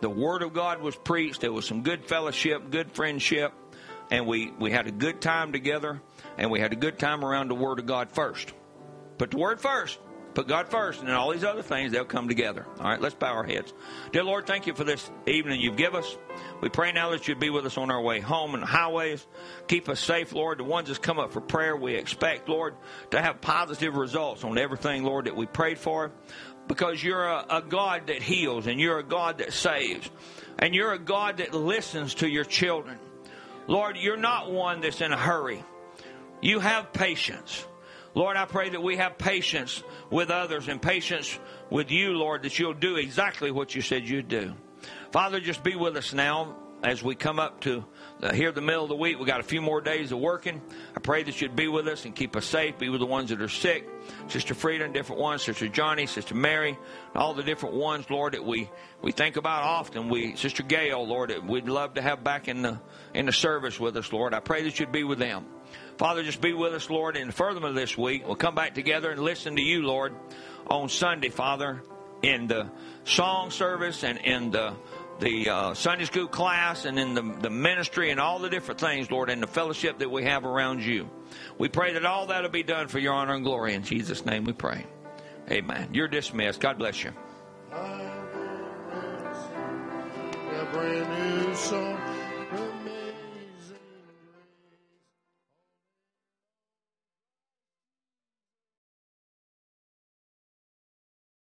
The word of God was preached. There was some good fellowship, good friendship, and we, we had a good time together, and we had a good time around the word of God first. Put the word first. Put God first, and then all these other things, they'll come together. All right, let's bow our heads. Dear Lord, thank you for this evening you've given us. We pray now that you'd be with us on our way home and highways. Keep us safe, Lord. The ones that's come up for prayer, we expect, Lord, to have positive results on everything, Lord, that we prayed for. Because you're a, a God that heals, and you're a God that saves, and you're a God that listens to your children. Lord, you're not one that's in a hurry. You have patience. Lord, I pray that we have patience with others and patience with you, Lord, that you'll do exactly what you said you'd do. Father, just be with us now as we come up to uh, here the middle of the week. We got a few more days of working. I pray that you'd be with us and keep us safe. Be with the ones that are sick, Sister Frida and different ones, Sister Johnny, Sister Mary, all the different ones, Lord, that we we think about often. We Sister Gail, Lord, that we'd love to have back in the in the service with us, Lord. I pray that you'd be with them. Father, just be with us, Lord, in the furtherance of this week. We'll come back together and listen to you, Lord, on Sunday, Father, in the song service and in the the uh, Sunday school class and in the, the ministry and all the different things, Lord, and the fellowship that we have around you. We pray that all that will be done for your honor and glory. In Jesus' name we pray. Amen. You're dismissed. God bless you.